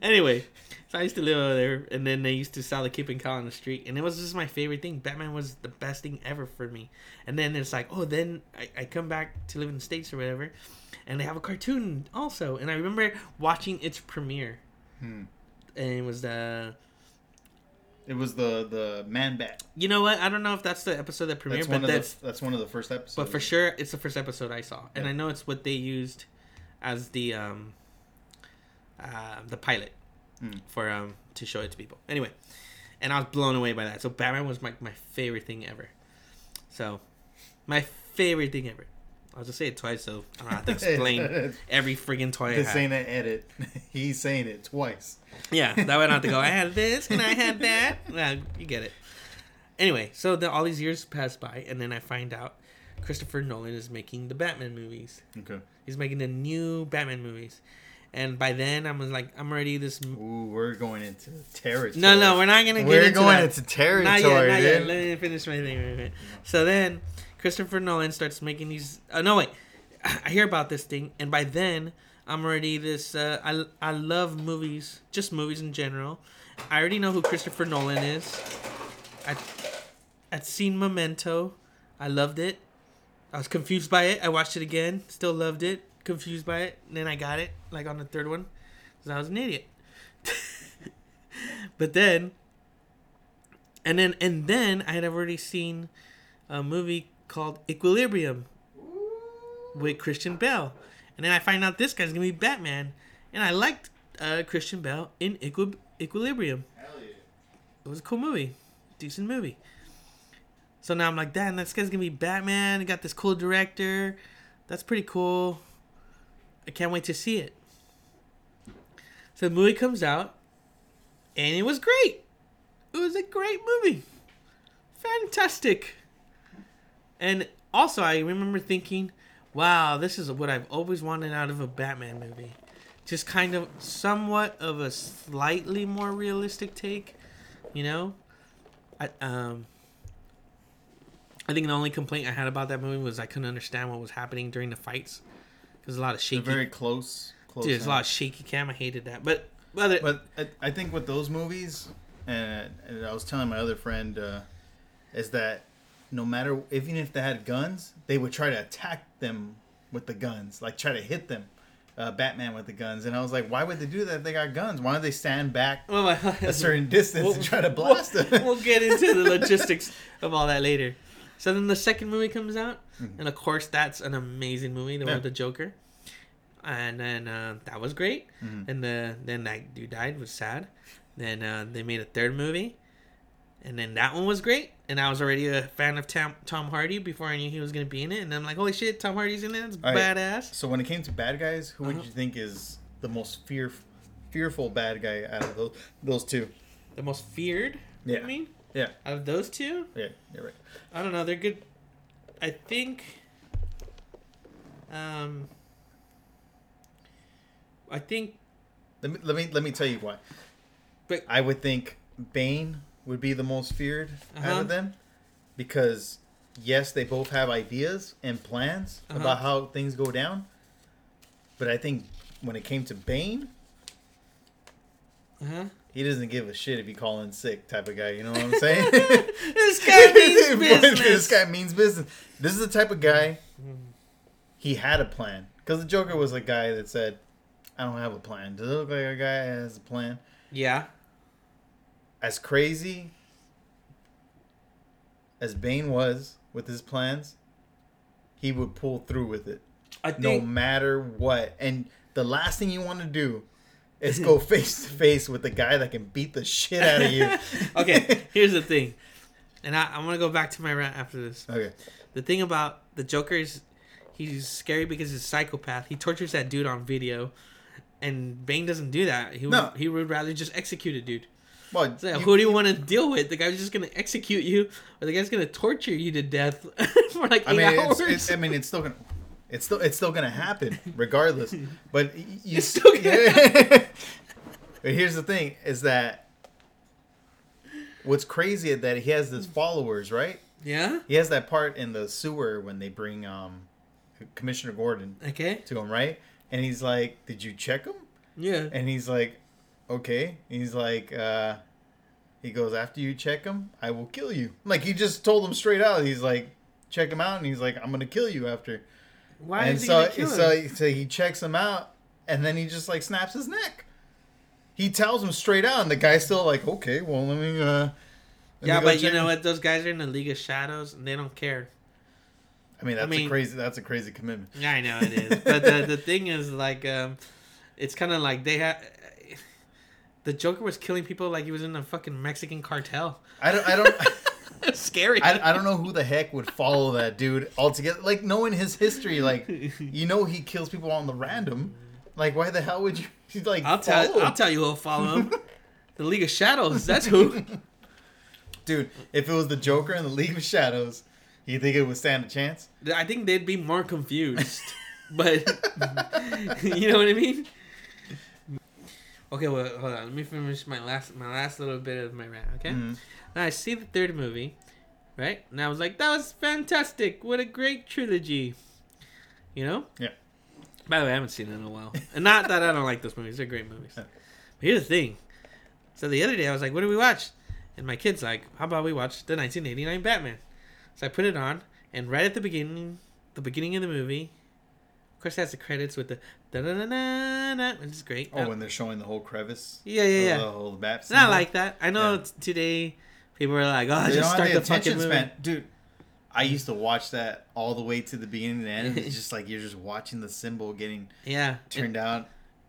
Anyway, so I used to live over there, and then they used to sell the Cape and Cow on the street, and it was just my favorite thing. Batman was the best thing ever for me. And then it's like, oh, then I, I come back to live in the States or whatever, and they have a cartoon also. And I remember watching its premiere, Hmm. and it was the. It was the the Man Bat. You know what? I don't know if that's the episode that premiered, That's but one of that's the that's one of the first episodes. but for sure it's the first episode I saw, and Yeah. I know it's what they used as the um uh, the pilot Mm. for um to show it to people. Anyway, and I was blown away by that. So Batman was my my favorite thing ever. So my favorite thing ever. I'll just say it twice, so I don't have to explain [LAUGHS] every friggin' toy I This ain't an edit. [LAUGHS] He's saying it twice. Yeah, that way I don't have to go. I had this and I had [LAUGHS] that. Well, you get it. Anyway, so the, all these years pass by, and then I find out Christopher Nolan is making the Batman movies. Okay. He's making the new Batman movies, and by then I'm like, I'm already this. Ooh, we're going into territory. No, no, we're not gonna get We're into going that. into territory, Not yet, not yet. Let me finish my thing. So then, Christopher Nolan starts making these. Uh, no, wait. [SIGHS] I hear about this thing, and by then, I'm already this. Uh, I I love movies, just movies in general. I already know who Christopher Nolan is. I I'd seen Memento. I loved it. I was confused by it. I watched it again. Still loved it. Confused by it. And then I got it, like on the third one, because I was an idiot. [LAUGHS] but then, and then, and then I had already seen a movie called Equilibrium with Christian Bale, and then I find out this guy's gonna be Batman, and I liked uh, Christian Bale in Equi- Equilibrium. It was a cool movie, decent movie. So now I'm like, damn, this guy's gonna be Batman. He got this cool director. That's pretty cool. I can't wait to see it. So the movie comes out, and it was great. It was a great movie. Fantastic. And also, I remember thinking, wow, this is what I've always wanted out of a Batman movie. Just kind of somewhat of a slightly more realistic take, you know? I, um, I think the only complaint I had about that movie was I couldn't understand what was happening during the fights. There's a lot of They're shaky. very close. close Dude, there's a lot of shaky cam. I hated that. But, but, But I, I think with those movies, and, and I was telling my other friend, uh, is that no matter even if they had guns, they would try to attack them with the guns, like try to hit them, uh, Batman with the guns. And I was like, why would they do that if they got guns? Why don't they stand back [LAUGHS] a certain distance We'll- and try to blast we'll, them? we'll get into the [LAUGHS] logistics of all that later. So then the second movie comes out, Mhm. and of course that's an amazing movie, the one with the Joker. And then uh, that was great. Mhm. And the then that dude died was sad. Then uh, they made a third movie, and then that one was great. And I was already a fan of Tom, Tom Hardy before I knew he was gonna be in it. And I'm like, holy shit, Tom Hardy's in it. It's All right. badass. So when it came to bad guys, who would Uh-huh. you think is the most fear, fearful bad guy out of those those two? The most feared. Yeah. I mean, Yeah, out of those two, yeah, you're right. I don't know. They're good. I think. Um. I think Let me let me let me tell you why. But- I would think Bane would be the most feared out Uh-huh. of them because yes, they both have ideas and plans Uh-huh. about how things go down. But I think when it came to Bane, uh-huh. He doesn't give a shit if you call in sick type of guy. You know what I'm saying? [LAUGHS] this guy [LAUGHS] means business. this guy means business. This is the type of guy. He had a plan because the Joker was a guy that said, "I don't have a plan." Does it look like a guy has a plan? Yeah. As crazy as Bane was with his plans, he would pull through with it I no matter what. And the last thing you want to do is go face to face with the guy that can beat the shit out of you. [LAUGHS] okay, here's the thing. And I, I'm gonna go back to my rant after this. okay. The thing about the Joker is he's scary because he's a psychopath. He tortures that dude on video. And Bane doesn't do that. He would, No. he would rather just execute a dude. Well, you- who do you want to deal with? The guy's just gonna execute you, or the guy's gonna torture you to death [LAUGHS] for like eight I mean, hours. it's, it's, I mean, it's still gonna, it's still, it's still gonna happen [LAUGHS] regardless. But you It's still gonna [LAUGHS] but here's the thing: is that what's crazy is that he has his followers, right? yeah. He has that part in the sewer when they bring um, Commissioner Gordon Okay. to him, right? And he's like, "Did you check him?" Yeah. And he's like, "Okay." He's like, uh, he goes, "After you check him, I will kill you." Like he just told him straight out. He's like, "Check him out," and he's like, "I'm gonna kill you after." Why and is he so, gonna kill so, him? so he checks him out, and then he just like snaps his neck. He tells him straight out, and the guy's still like, "Okay, well, let me." uh let Yeah, go but you know him." what? Those guys are in the League of Shadows, and they don't care. I mean, that's mean- a crazy. That's a crazy commitment. Yeah, I know it is. but the the thing is, like, um, it's kind of like they have. [SIGHS] The Joker was killing people like he was in a fucking Mexican cartel. I don't. I don't. [LAUGHS] It's [LAUGHS] scary. I, I don't know who the heck would follow that dude altogether. Like knowing his history, like you know he kills people on the random. Like why the hell would you [LAUGHS] you, like? I'll tell. follow I'll tell you who'll follow him. [LAUGHS] the League of Shadows. That's who. dude. If it was the Joker in the League of Shadows, you think it would stand a chance? I think they'd be more confused. but you know what I mean. Okay, well, hold on. Let me finish my last my last little bit of my rant. Okay. Mhm. Now I see the third movie, right? And I was like, that was fantastic. What a great trilogy. You know? Yeah. By the way, I haven't seen it in a while. And not that I don't like those movies. They're great movies. Yeah. But here's the thing. So the other day I was like, what do we watch? And my kid's like, how about we watch the 1989 Batman? So I put it on, and right at the beginning, the beginning of the movie, of course, it has the credits with the da da da da da, which is great. Oh, when they're showing the whole crevice. yeah, yeah, oh, yeah. The whole bat. Not like that. I know Yeah. today people are like, oh, They just start the the fucking movie. span, dude. I used to watch that all the way to the beginning and end. It's [LAUGHS] just like you're just watching the symbol getting Yeah. turned out.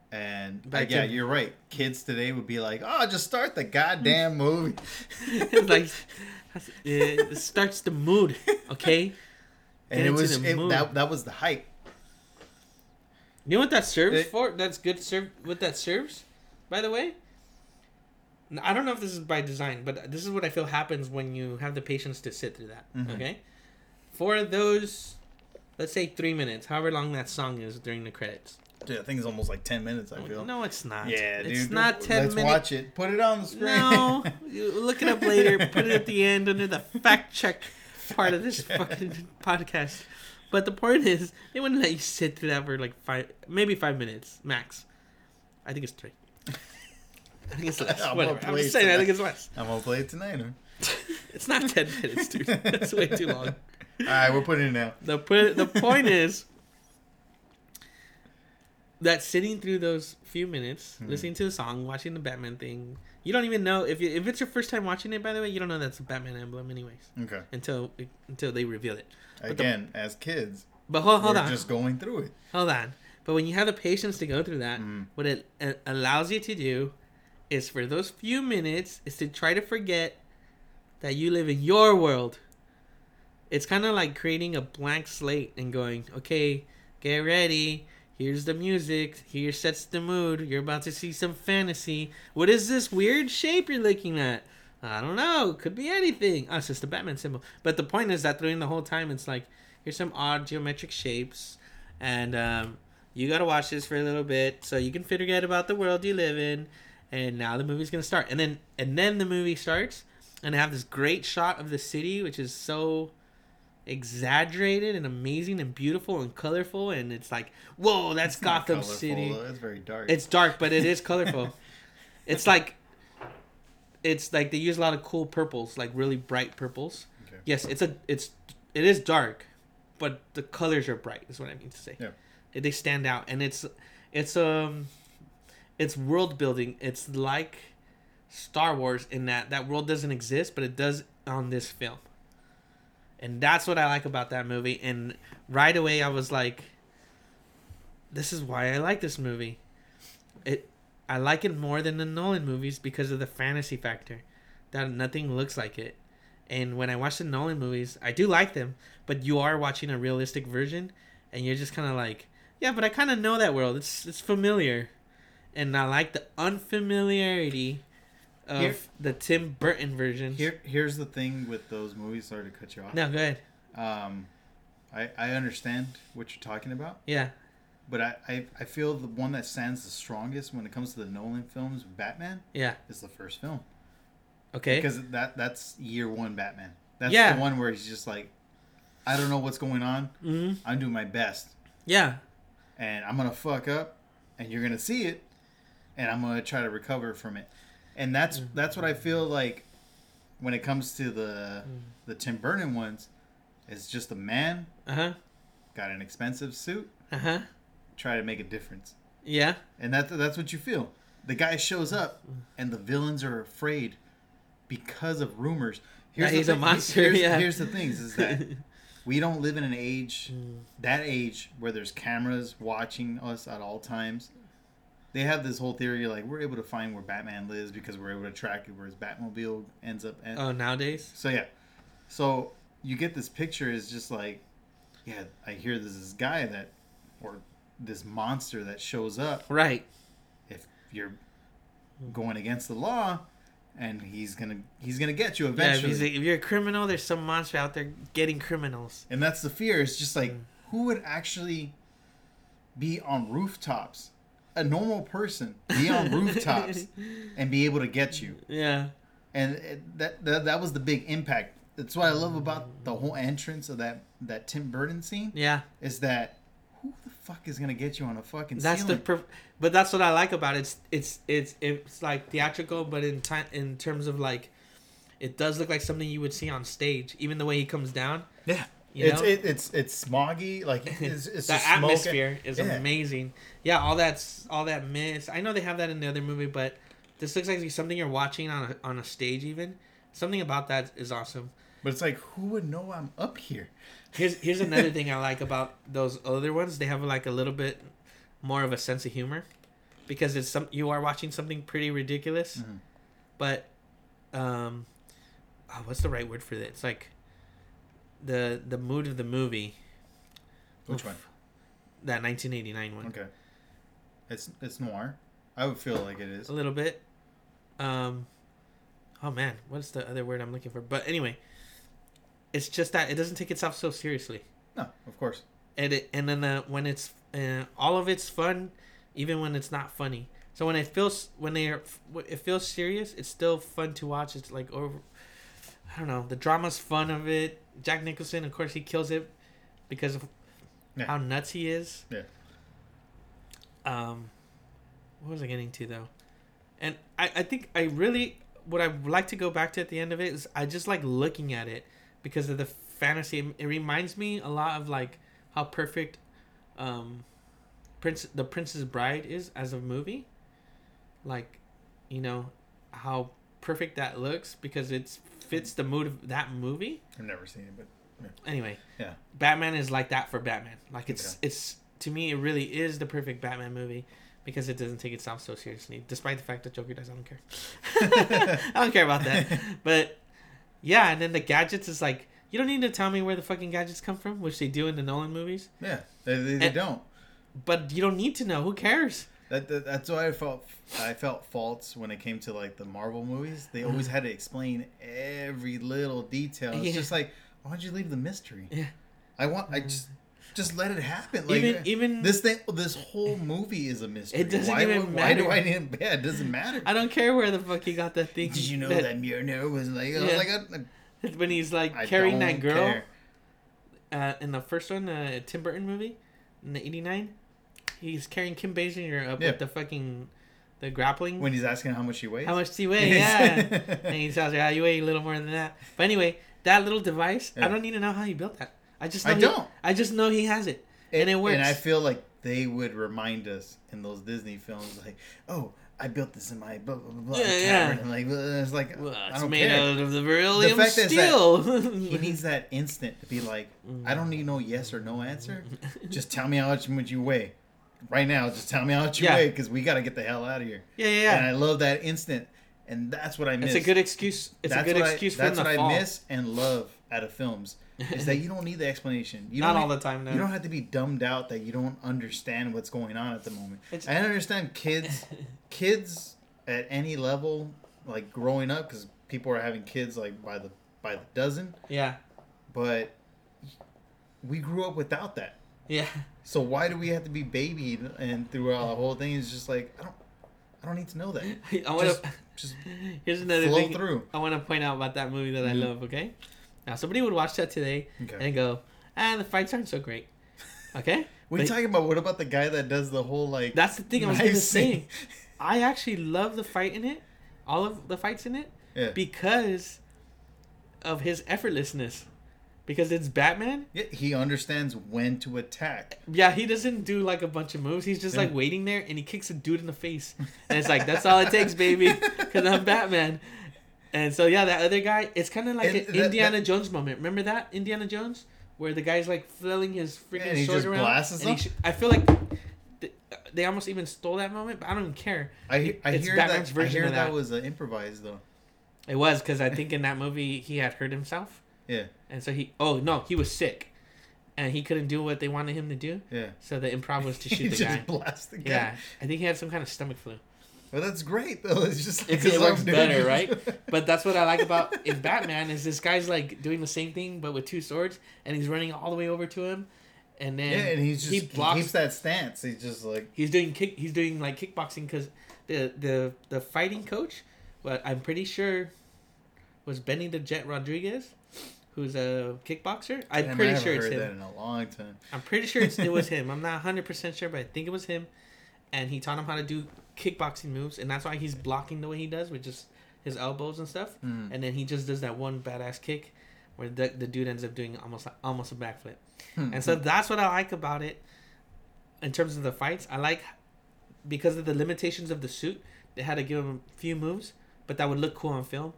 And Back yeah, you're right. Kids today would be like, "Oh, just start the goddamn [LAUGHS] movie." like it starts the mood, okay? [LAUGHS] and Get it was the it, that that was the hype. You know what that serves It- for? That's good serve what that serves, by the way. I don't know if this is by design, but this is what I feel happens when you have the patience to sit through that. Mhm. Okay, for those, let's say three minutes, however long that song is during the credits. Dude, I think it's almost like ten minutes. I feel. No, it's not. Yeah, dude. it's not 10 Let's minutes. watch it. Put it on the screen. No, you look it up later. Put it at the end under the fact check part of this fucking podcast. But the point is, they wouldn't let you sit through that for like five, maybe five minutes max. I think it's three. I think it's less. I'm Whatever. I'm play just it saying. I tonight. think it's less. I'm gonna play it tonight. Huh? [LAUGHS] It's not ten minutes, dude. That's way too long. [LAUGHS] All right, we're putting it now. The po- the point is that sitting through those few minutes, Hmm. listening to the song, watching the Batman thing, you don't even know if you, if it's your first time watching it. By the way, you don't know that's a Batman emblem, anyways, Okay. until until they reveal it. the- Again, as kids, But hold, hold we're on, just going through it. hold on. But when you have the patience to go through that, Mm. what it uh, allows you to do is for those few minutes is to try to forget that you live in your world. It's kind of like creating a blank slate and going, okay, get ready. Here's the music. Here sets the mood. You're about to see some fantasy. What is this weird shape you're looking at? I don't know. Could be anything. Oh, it's just a Batman symbol. But the point is that during the whole time, it's like here's some odd geometric shapes, and um, you gotta watch this for a little bit so you can forget about the world you live in. And now the movie's gonna start, and then and then the movie starts, and they have this great shot of the city, which is so exaggerated and amazing and beautiful and colorful, and it's like, whoa, that's It's Gotham colorful, City. though. It's very dark. It's dark, but it is colorful. [LAUGHS] it's like it's like they use a lot of cool purples, like really bright purples. Okay. Yes, it's a it's it is dark, but the colors are bright. Is what I mean to say. Yeah. They stand out, and it's it's um it's world building. It's like Star Wars in that that world doesn't exist, but it does on this film. And that's what I like about that movie. And right away, I was like, "This is why I like this movie." It, I like it more than the Nolan movies because of the fantasy factor, that nothing looks like it. And when I watch the Nolan movies, I do like them, but you are watching a realistic version, and you're just kind of like, "Yeah, but I kind of know that world. It's it's familiar." And I like the unfamiliarity of Here- the Tim Burton version. Here, here's the thing with those movies. Sorry to cut you off. No, go ahead. Um, I I understand what you're talking about, Yeah. but I, I I feel the one that stands the strongest when it comes to the Nolan films, Batman, Yeah. is the first film Okay. because that that's year one Batman. That's Yeah. the one where he's just like, I don't know what's going on. hmm I'm doing my best, Yeah. and I'm gonna fuck up, and you're gonna see it, and I'm gonna try to recover from it, and that's Mm. that's what I feel like when it comes to the Mm. the Tim Burton ones. It's just a man Uh huh. got an expensive suit, Uh huh. try to make a difference, Yeah. and that that's what you feel. The guy shows up, and the villains are afraid because of rumors. The he's a thing- monster, Here's, yeah. here's the things: is that [LAUGHS] we don't live in an age, Mm. that age where there's cameras watching us at all times. They have this whole theory like we're able to find where Batman lives because we're able to track where his Batmobile ends up. At. Oh, nowadays. So yeah, so you get this picture is just like, yeah, I hear there's this guy that, or this monster that shows up Right. if you're going against the law, and he's gonna he's gonna get you Yeah. If, eventually. he's a, if you're a criminal, there's some monster out there getting criminals. and that's the fear. It's just like Mm. who would actually be on rooftops? A normal person be on [LAUGHS] rooftops and be able to get you. Yeah. and it, that, that that was the big impact. That's what I love about the whole entrance of that that Tim Burton scene Yeah. is that who the fuck is gonna get you on a fucking That's ceiling? the per- but that's what I like about it. It's it's it's it's like theatrical, but in time in terms of like, it does look like something you would see on stage. Even the way he comes down, yeah. You It's know? it, it's it's smoggy like [LAUGHS] it's, it's the atmosphere is Yeah. amazing. Yeah, all that's all that mist. I know they have that in the other movie, but this looks like something you're watching on a, on a stage. Even something about that is awesome. But it's like who would know I'm up here? Here's here's another thing I [LAUGHS] like about those other ones. They have like a little bit more of a sense of humor because it's some you are watching something pretty ridiculous, Mhm. but um, oh, what's the right word for that? It's like the the mood of the movie. Which Oof. one? That 1989 one. Okay. It's it's noir. I would feel like it is. a little bit. Um, oh man, what's the other word I'm looking for? But anyway, it's just that it doesn't take itself so seriously, No, of course. and it and then uh, when it's uh, all of it's fun, even when it's not funny. So when it feels when they are it feels serious, it's still fun to watch. It's like over, I don't know, the drama's fun of it. Jack Nicholson, of course, he kills it because of Yeah. how nuts he is. Yeah. Um, what was I getting to though? And I, I think I really what I would like to go back to at the end of it is I just like looking at it because of the fantasy. It reminds me a lot of like how perfect, um, Prince the Princess Bride is as a movie. Like, you know, how perfect that looks because it fits the mood of that movie? I've never seen it, but anyway Yeah. batman is like that for batman. Like it's it's to me it really is the perfect batman movie because it doesn't take itself so seriously despite the fact that joker does i don't care. [LAUGHS] I don't care about that. [LAUGHS] But yeah and then the gadgets is like you don't need to tell me where the fucking gadgets come from which they do in the nolan movies. Yeah, they, they, they And- don't. but you don't need to know. Who cares That, that that's why I felt I felt faults when it came to like the Marvel movies. They always had to explain every little detail. It's Yeah. just like, why don't you leave the mystery? Yeah. I want I just just let it happen. Like even even this thing, this whole movie is a mystery. It doesn't why, even Why do matter. I need? Yeah, it doesn't matter. I don't care where the fuck he got that thing. Did you know that Mjolnir was like? Was Yeah. like, I, [LAUGHS] when he's like I carrying that girl uh, in the first one, uh, Tim Burton movie, in the '89, he's carrying Kim Basinger up Yeah. with the fucking the grappling. when he's asking how much she weighs. How much do you weigh? Yeah. [LAUGHS] and he tells her, "Ah, you weigh a little more than that." But anyway, that little device, I don't need to know how he built that. I just know I he- don't. I just know he has it, and, it works. And I feel like they would remind us in those Disney films, like, "Oh, I built this in my blah blah blah, Yeah, cavern." yeah. And like, it's like well, I it's don't made care. out of the beryllium fact is that steel. He needs that instant to be like, I don't need no yes or no answer. [LAUGHS] Just tell me how much much you weigh. Right now, just tell me how much you Yeah. weigh because we got to get the hell out of here. yeah, yeah, yeah. And. I love that instant, and that's what I miss. It's a good excuse. It's that's a good excuse I, for That's what fall. I miss and love out of films is that you don't need the explanation. You Not don't all the time, no. You don't have to be dumbed out that you don't understand what's going on at the moment. It's- I understand kids, [LAUGHS] kids at any level, like growing up, because people are having kids like by the by the dozen. Yeah, But we grew up without that. Yeah. So why do we have to be babied and throughout the whole thing? Is just like I don't, I don't need to know that. [LAUGHS] I want Just, to. just [LAUGHS] Here's another thing through. I want to point out about that movie that I Mhm. love. Okay, now somebody would watch that today Okay. and go, "Ah, the fights aren't so great." [LAUGHS] Okay, What are you talking about? What about the guy that does the whole like? That's the thing I was knife gonna say. I actually love the fight in it, all of the fights in it, Yeah. because of his effortlessness. Because it's Batman. yeah, he understands when to attack. Yeah, he doesn't do like a bunch of moves. He's just like waiting there and he kicks a dude in the face. And it's like, that's all it takes, baby. Because I'm Batman. And so, yeah, that other guy, it's kind of like And an that- Indiana Jones moment. Remember that? Indiana Jones? Where the guy's like flailing his freaking and he sword just around. blasts and sh- I feel like th- they almost even stole that moment, but I don't even care. I, I It's hear Batman's that. I version hear of that. that. was uh, improvised though. It was because I think in that movie he had hurt himself. Yeah, And so he, oh no, he was sick. And he couldn't do what they wanted him to do. yeah. So the improv was to [LAUGHS] he shoot the just guy. blast the guy. Yeah, I think he had some kind of stomach flu. Well, that's great though. It's just It, like, it dude. better, right? [LAUGHS] But that's what I like about in Batman is this guy's like doing the same thing but with two swords, and he's running all the way over to him, and then yeah, and he's just he he, blocks. keeps that stance. He's just like he's doing kick. He's doing like kickboxing because the the the fighting coach, what I'm pretty sure, was Benny the Jet Rodriguez, who's a kickboxer. I'm Damn, pretty sure it's heard him. that in a long time. I'm pretty sure it's, it was [LAUGHS] him. I'm not 100 percent sure, but I think it was him. And he taught him how to do kickboxing moves, and that's why he's blocking the way he does with just his elbows and stuff. Mm. And then he just does that one badass kick, where the, the dude ends up doing almost almost a backflip. And so that's what I like about it. In terms of the fights, I like because of the limitations of the suit. They had to give him a few moves, but that would look cool on film.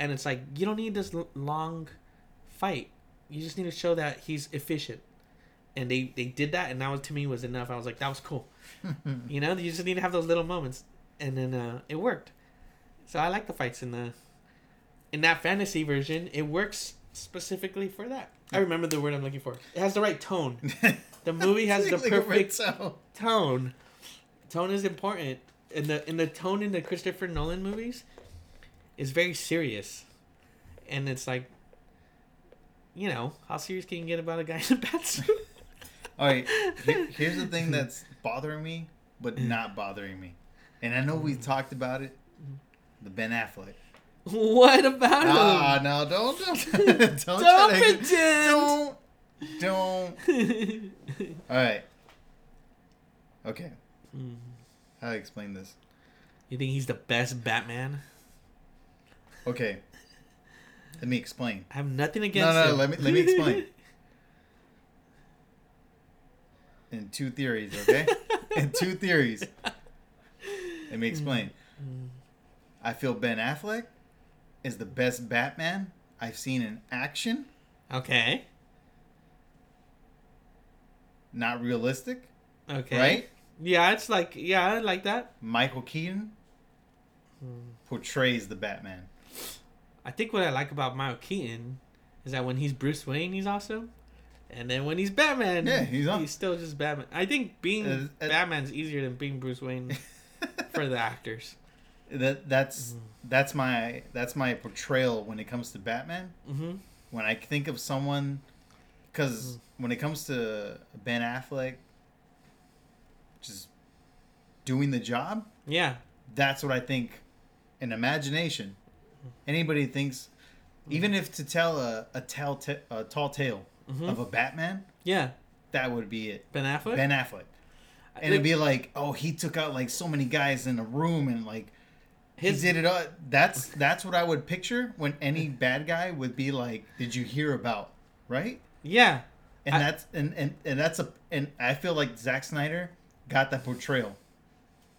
And it's like you don't need this long fight. You just need to show that he's efficient. And they they did that, and that was to me was enough. I was like, that was cool. [LAUGHS] You know, you just need to have those little moments, and then uh, it worked. So I like the fights in the in that fantasy version. It works specifically for that. I remember the word I'm looking for. It has the right tone. [LAUGHS] The movie has the Like a red perfect towel. tone. Tone is important. In the in the tone in the Christopher Nolan movies is very serious. And it's like you know, how serious can you get about a guy in a bat suit? All right, [LAUGHS] here- here's the thing that's bothering me, but not bothering me, and I know we talked about it. The Ben Affleck. what about Ah, him? no, don't, don't, don't, [LAUGHS] Don't try to- pretend. [LAUGHS] Don't, don't. All right. Okay, Mm. how to explain this? you think he's the best Batman? Okay, let me explain. I have nothing against no, him. let me let me explain. [LAUGHS] In two theories, okay? In two theories. Let me explain. Mm. I feel Ben Affleck is the best Batman I've seen in action. okay. Not realistic, Okay. right? Yeah, it's like yeah, I like that. Michael Keaton Hmm. portrays the Batman. I think what I like about Michael Keaton is that when he's Bruce Wayne, he's awesome, and then when he's Batman, Yeah, he's on- still just Batman. I think being Uh, uh, Batman's easier than being Bruce Wayne [LAUGHS] for the actors. that that's that's my that's my portrayal when it comes to Batman. hmm When I think of someone because when it comes to Ben Affleck, just doing the job, Yeah. that's what I think. An imagination. Anybody thinks, even if to tell a a tall ta- a tall tale Mhm. of a Batman, Yeah. that would be it. Ben Affleck. Ben Affleck, and it'd be like, oh, he took out like so many guys in a room and like his he did it all. That's that's what I would picture when any bad guy would be like, did you hear about? Right? yeah. And I- that's and, and and that's a and I feel like Zack Snyder got that portrayal.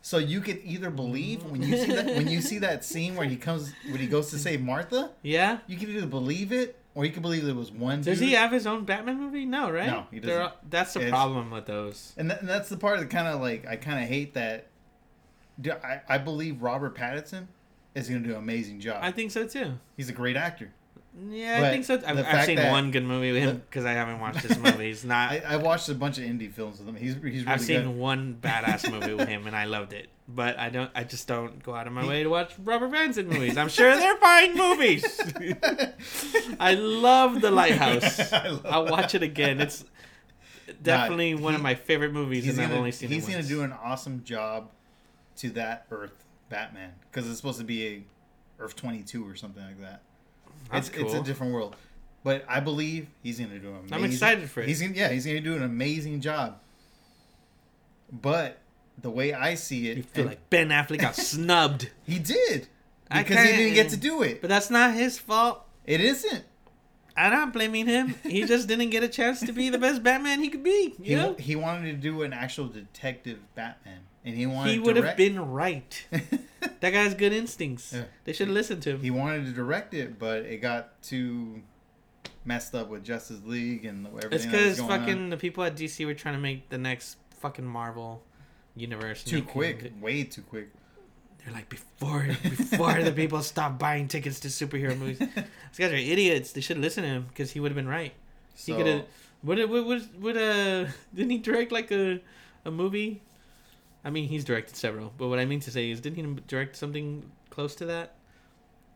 So you could either believe when you see that when you see that scene where he comes when he goes to save Martha, Yeah. you can either believe it or you can believe there was one. Does dude. he have his own Batman movie? No, right? No, he doesn't. all- that's the It's- problem with those. And, that, and that's the part that kind of like I kind of hate that. I, I believe Robert Pattinson is going to do an amazing job. I think so too. He's a great actor. Yeah, I think so. I've, I've seen one good movie with him because I haven't watched his movies. [LAUGHS] Not. I, I watched a bunch of indie films with him. He's he's really I've seen good. one badass [LAUGHS] movie with him and I loved it. But I don't. I just don't go out of my way to watch Robert Pattinson movies. I'm sure they're fine movies. [LAUGHS] I love The Lighthouse. I love I'll watch it again. It's definitely one of my favorite movies, and I've gonna, only seen he's gonna once. do an awesome job to that Earth Batman because it's supposed to be a Earth twenty two or something like that. That's it's it's a different world, but I believe he's gonna do an amazing. I'm excited for it. He's gonna, yeah, he's gonna do an amazing job. But the way I see it, You feel and like Ben Affleck got [LAUGHS] snubbed, he did because he didn't get to do it. but that's not his fault. It isn't. I'm not blaming him. He just didn't get a chance to be the best Batman he could be. He, You know, he wanted to do an actual detective Batman, and he wanted he would have been right. [LAUGHS] That guy's good instincts. Yeah. They should have listened to him. he wanted to direct it, but it got too messed up with Justice League and everything. It's because fucking on. the people at DC were trying to make the next fucking Marvel universe. too quick, couldn't. way too quick. They're like before before the people [LAUGHS] stop buying tickets to superhero movies. These guys are idiots. They should listen to him because he would have been right. He So, could have. Would it? Would, would, would uh? [LAUGHS] Didn't he direct like a, a movie? I mean, he's directed several, but what I mean to say is, didn't he direct something close to that,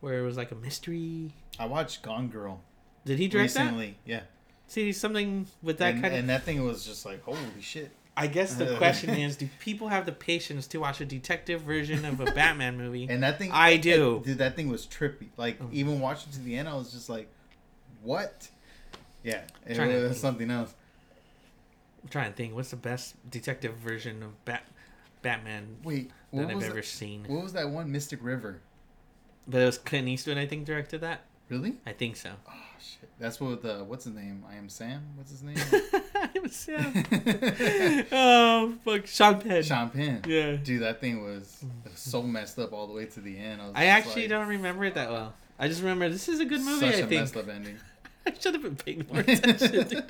where it was like a mystery? I watched Gone Girl Did he direct that? recently. Yeah, See something with that and, kind of. and that thing was just like holy shit. I guess the [LAUGHS] question is, do people have the patience to watch a detective version of a [LAUGHS] Batman movie? And that thing, I do. dude. That thing was trippy. Like Mm. even watching to the end, I was just like, what? Yeah, it was something else. I'm trying to think, what's the best detective version of Bat Batman Wait, that what I've was ever that, seen? what was that one? Mystic River. But it was Clint Eastwood, I think, directed that. Really? I think so. Oh shit! That's what the what's his name? I am Sam. What's his name? [LAUGHS] I am Sam. [LAUGHS] oh fuck, Sean Penn. Sean Penn. Yeah. Dude, that thing was so messed up all the way to the end. I, was I actually like, don't remember it that well. I just remember this is a good movie. Such I a think messed up ending. [LAUGHS] I should have been paying more attention.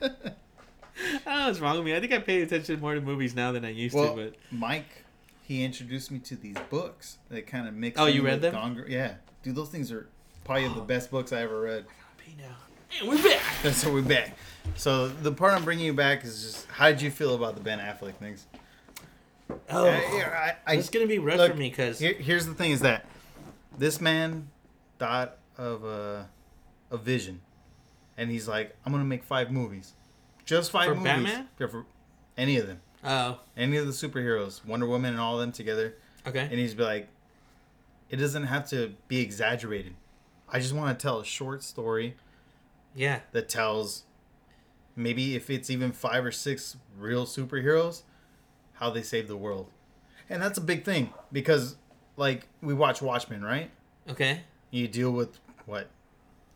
I know what's wrong with me. I think I pay attention more to movies now than I used well, to. But Mike, he introduced me to these books that kind of mix. Oh, you read them? Gone Girl- Yeah, dude, those things are probably the oh. best books I ever read. pay now. And we're back. [LAUGHS] So we're back. So the part I'm bringing you back is just how did you feel about the Ben Affleck things? Oh, I, I, I, it's gonna be rough look, for me because Here, here's the thing: is that this man thought of a, a vision, and he's like, "I'm gonna make five movies, just five For movies. Batman? Yeah, for any of them, oh, any of the superheroes, Wonder Woman and all of them together." okay, And he's be like, "It doesn't have to be exaggerated. I just want to tell a short story yeah, that tells maybe if it's even five or six real superheroes how they save the world. And that's a big thing because like we watch watchmen right? Okay, you deal with what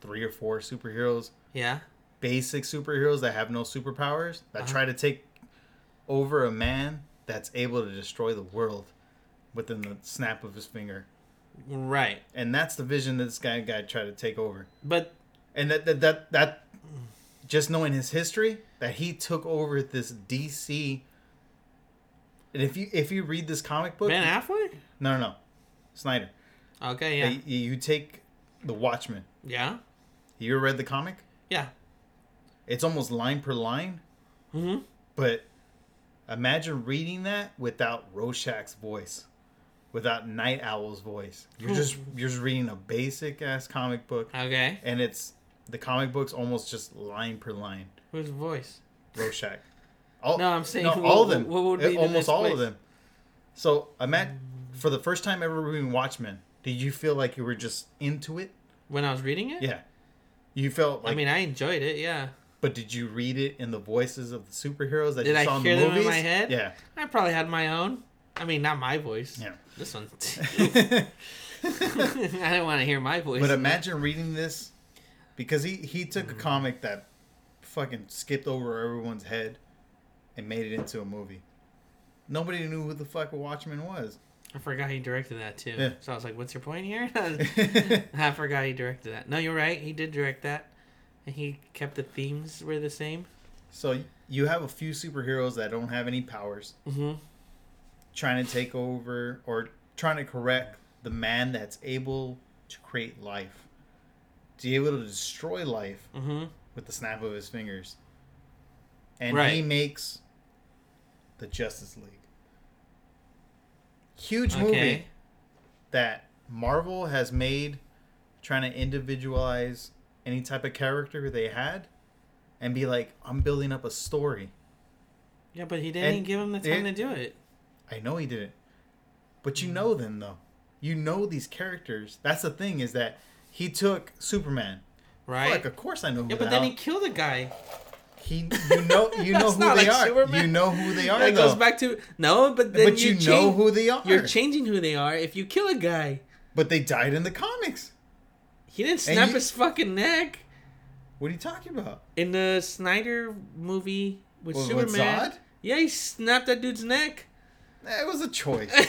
three or four superheroes? Yeah, basic superheroes that have no superpowers that Uh-huh. try to take over a man that's able to destroy the world within the snap of his finger. Right. and that's the vision that this guy guy tried to take over. But and that that that, that just knowing his history that he took over this DC and if you if you read this comic book Ben Affleck. no no no. Snyder. Okay, yeah, you, you take the Watchmen. Yeah, you read the comic? Yeah. It's almost line per line Mm-hmm. but imagine reading that without Rorschach's voice without Night Owl's voice you're just you're just reading a basic ass comic book Okay. and it's the comic book's almost just line per line Whose voice? Rorschach. All, No, I'm saying no, who- all of them. what would be the almost all place? of them. So I'm at for the first time ever reading Watchmen. Did you feel like you were just into it? When I was reading it? Yeah. You felt like, I mean, I enjoyed it. Yeah. But did you read it in the voices of the superheroes that Did you I saw in hear the them in my head? Yeah. I probably had my own. I mean, not my voice. Yeah. This one. [LAUGHS] [LAUGHS] I didn't want to hear my voice. But imagine reading this because he he took Mm-hmm. a comic that fucking skipped over everyone's head and made it into a movie. Nobody knew who the fuck Watchmen was. I forgot he directed that too. Yeah. So I was like, "What's your point here?" [LAUGHS] I forgot he directed that. No, you're right. He did direct that, and he kept the themes were the same. so you have a few superheroes that don't have any powers Mm-hmm. trying to take over or trying to correct the man that's able to create life. To be able to destroy life Mm-hmm. with the snap of his fingers. And Right. he makes the Justice League. Huge Okay. movie that Marvel has made trying to individualize any type of character they had and be like, I'm building up a story. Yeah, but he didn't And give him the time it- to do it. I know he didn't. But you Mm. know them though. You know these characters. That's the thing is that he took Superman. Right? Like, of course I know who yeah, the but then hell- he killed a guy. He, you know, [LAUGHS] you know who they like are. Superman. You know who they are. That though. goes back to no, but then but you, you, know change- who they are. You're changing who they are if you kill a guy. but they died in the comics. He didn't snap you- his fucking neck What are you talking about? in the Snyder movie with With- with Superman. Zod? Yeah, he snapped that dude's neck. It was a choice. [LAUGHS]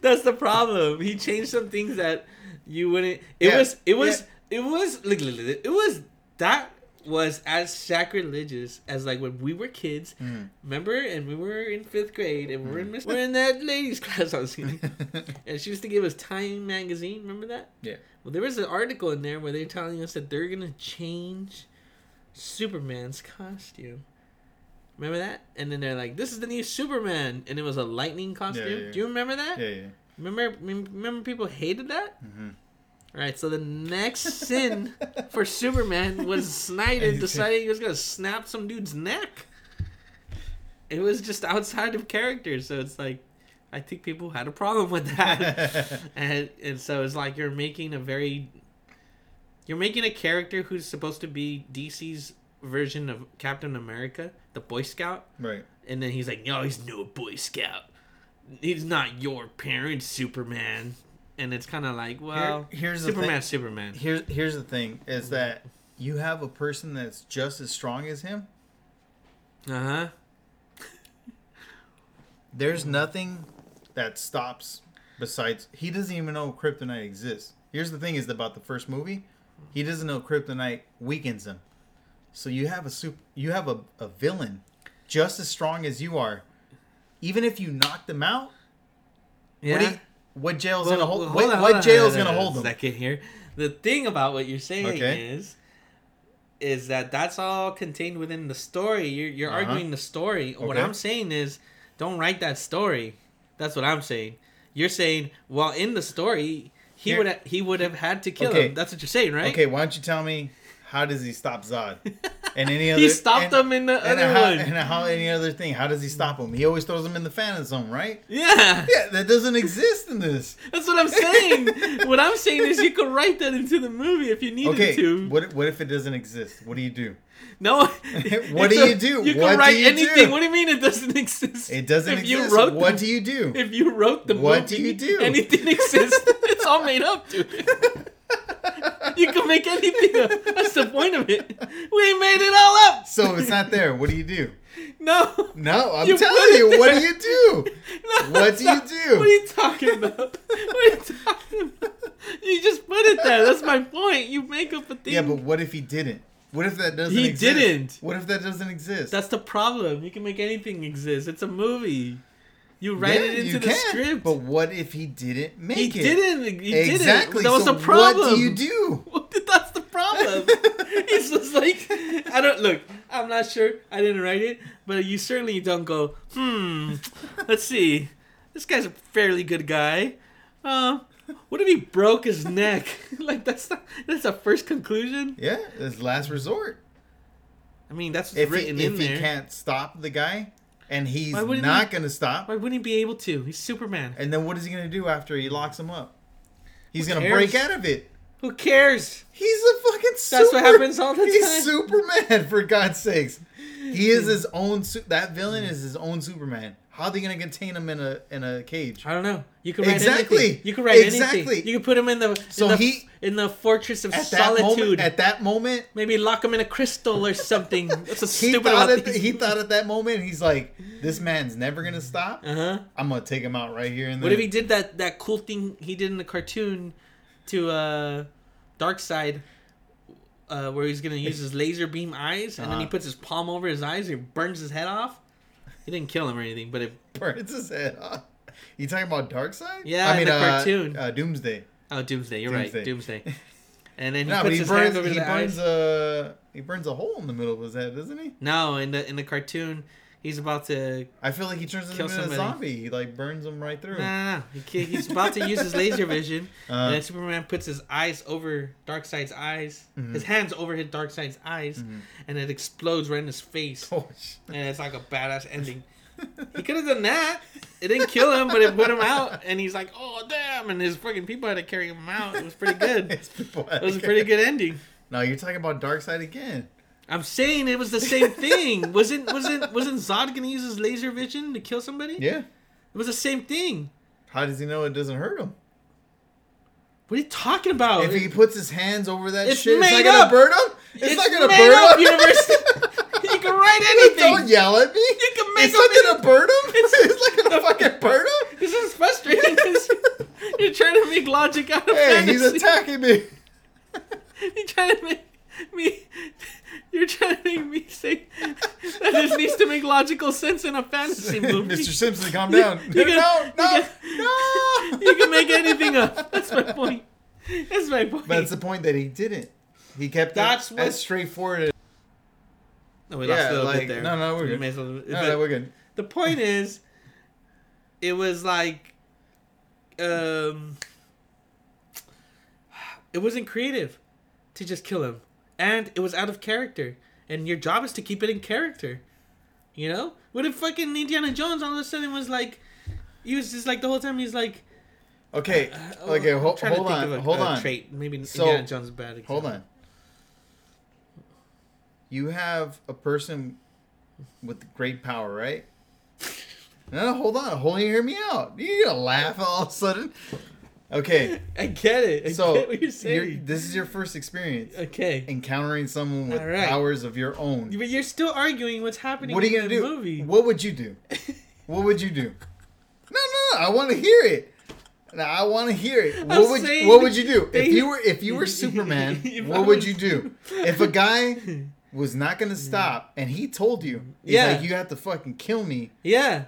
That's the problem. He changed some things that you wouldn't. It Yeah, was. It was. It was. Look, It was. That was as sacrilegious as like when we were kids. Mm. Remember, and we were in fifth grade, and we're in we're in that ladies [LAUGHS] class. I was kidding. [LAUGHS] and she used to give us Time magazine. Remember that? Yeah. Well, there was an article in there where they're telling us that they're gonna change Superman's costume. Remember that? And then they're like, "This is the new Superman," and it was a lightning costume. Yeah, yeah. Do you remember that? yeah, yeah. Remember? Remember people hated that. hmm All right. So the next sin for Superman was Snyder deciding he was gonna snap some dude's neck. It was just outside of character, so it's like, I think people had a problem with that. [LAUGHS] and and so it's like you're making a very you're making a character who's supposed to be DC's version of Captain America, the Boy Scout, right. and then he's like, "No, he's no Boy Scout. He's not your parent, Superman." And it's kind of like, well, Here- here's the Superman's Superman. Here's here's the thing: is that you have a person that's just as strong as him. Uh huh. [LAUGHS] There's nothing that stops besides he doesn't even know kryptonite exists. Here's the thing: is about the first movie, he doesn't know kryptonite weakens him. So you have a super, you have a, a villain just as strong as you are. Even if you knock them out, Yeah. what, do you, what jail's Well, gonna hold? well, what hold on, what hold jail's on gonna hold them? Second here. The thing about what you're saying Okay. is, is that that's all contained within the story. You're you're Uh-huh. arguing the story. What I'm saying is, don't write that story. That's what I'm saying. You're saying, well, in the story, he would he would have had to kill Okay. him. That's what you're saying, right? Okay, why don't you tell me how does he stop Zod? [LAUGHS] And any other he stopped and, them in the and other how, one. and how any other thing? How does he stop him? He always throws them in the phantom zone, right? yeah, Yeah, that doesn't exist in this. that's what I'm saying. what I'm saying is, you could write that into the movie if you needed Okay, to. what what if it doesn't exist? What do you do? No. [LAUGHS] What do a- you do? You can What do write you anything. do? What do you mean it doesn't exist? It doesn't If you exist. wrote what the- do you do? If you wrote the What movie, do you do? Anything exists. it's all made up, dude. [LAUGHS] you can make anything up. That's the point of it. We made it all up. so if it's not there, what do you do? No. No, I'm You telling you. What do you do? No, What do you do? What are you talking about? What are you talking about? You just put it there. That's my point. You make up a thing. Yeah, but what if he didn't? What if that doesn't He exist? didn't. What if that doesn't exist? That's the problem. You can make anything exist. It's a movie. You write Yeah, it into the can, script. But what if he didn't make he it? He didn't. He exactly. didn't. That was so the problem. What do you do? [LAUGHS] That's the problem. [LAUGHS] it's just like I don't look. I'm not sure. I didn't write it, but you certainly don't go. Hmm. Let's see. This guy's a fairly good guy. Uh, What if he broke his neck? [LAUGHS] like that's not, that's a first conclusion. Yeah, it's last resort. I mean, that's what's If he, written in if he can't stop the guy, and he's wouldn't he- gonna stop, Why wouldn't he be able to? He's Superman. and then what is he gonna do after he locks him up? He's Who gonna cares? break out of it. Who cares? He's a fucking super. That's what happens all the [LAUGHS] he's time. He's Superman for God's sakes. He is [LAUGHS] his own. Su- that villain is his own Superman. How are they gonna contain him in a in a cage? I don't know. You can write Exactly. anything. You can write Exactly. anything. You can put him in the So in the, he- in the fortress of At that moment, solitude. at that moment, Maybe lock him in a crystal or something. [LAUGHS] That's what's he stupid thought at, he thought at that moment he's like, this man's never gonna stop. Uh huh. I'm gonna take him out right here and What if he did that that cool thing he did in the cartoon to uh Darkseid uh where he's gonna use his laser beam eyes and then he Uh-huh. puts his palm over his eyes and burns his head off? He didn't kill him or anything, but it [LAUGHS] burns his head off? You talking about Darkseid? Yeah, I mean the uh, cartoon. Uh, Doomsday. oh Doomsday, you're right, Doomsday. [LAUGHS] And then he No, but puts he his burns. hands over He the burns eyes. a he burns a hole in the middle of his head, doesn't he? No, in the in the cartoon, he's about to I feel like he turns into a zombie. He like burns him right through. Nah, nah, nah. He he's about to use his laser [LAUGHS] vision, Uh, and then Superman puts his eyes over Darkseid's eyes, Mhm. his hands over his Darkseid's eyes, Mhm. and it explodes right in his face, oh, and it's like a badass ending. He could have done that. It didn't kill him, but it put him out, and he's like, "Oh damn!" And his fucking people had to carry him out. It was pretty good. [LAUGHS] It was a pretty good ending. No, you're talking about Darkseid again. I'm saying it was the same thing. [LAUGHS] Wasn't wasn't wasn't Zod gonna use his laser vision to kill somebody? Yeah. It was the same thing. How does he know it doesn't hurt him? What are you talking about? if he puts his hands over that It's shit, it's not gonna up. burn him. It's, It's not gonna burn up, him. universe. [LAUGHS] You can write anything. Don't yell at me. You can make it's not gonna burn him. It's, [LAUGHS] not gonna fucking burn him. This is frustrating because you're trying to make logic out of Hey, he's attacking me. You're trying to make me. [LAUGHS] You're trying to make me say that this needs to make logical sense in a fantasy [LAUGHS] movie. Mr. Simpson, calm down. You no, can- no, you no. [LAUGHS] You can make anything up. That's my point. That's my point. But that's the point that he didn't. He kept That's it what- as straightforward. no, we Yeah, lost a little like bit there. no, no, we're good. may as No, but no, we're good. the point is, it was like, um, it wasn't creative to just kill him, and it was out of character. And your job is to keep it in character. You know, what if fucking Indiana Jones all of a sudden was like, he was just like the whole time he's like, Okay, uh, okay, ho- hold on, a- hold a on. Trait maybe So, Indiana Jones is a bad. Example. Hold on. You have a person with great power, right? No, no, hold on. Hold on, hear me out. You're gonna laugh all of a sudden. Okay, [LAUGHS] I get it. I so get what you're saying. this is your first experience okay. encountering someone with right. powers of your own. But you're still arguing what's happening. What are you in gonna the do? Movie. What would you do? [LAUGHS] What would you do? No, no, no. I want to hear it. No, I want to hear it. What I'm would you, What would you do if you were if you were [LAUGHS] Superman? What would you do if a guy was not gonna stop and he told you, he's Yeah. like, you have to fucking kill me, Yeah,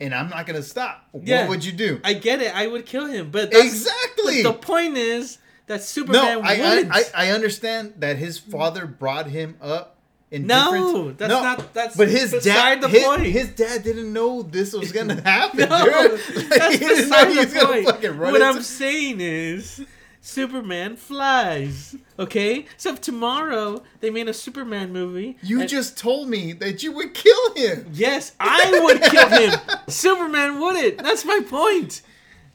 and I'm not gonna stop. Yeah. What would you do? I get it. I would kill him, but exactly. But the point is that Superman no, I. I, I I understand that his father brought him up. In No, that's not- that's but his dad. the his, point. his dad didn't know this was gonna [LAUGHS] happen. no, dude. [LAUGHS] Like, that's beside the point. What I'm saying is, Superman flies. Okay, so if tomorrow they made a Superman movie, You and- just told me that you would kill him. yes, I would kill him. [LAUGHS] Superman wouldn't. That's my point.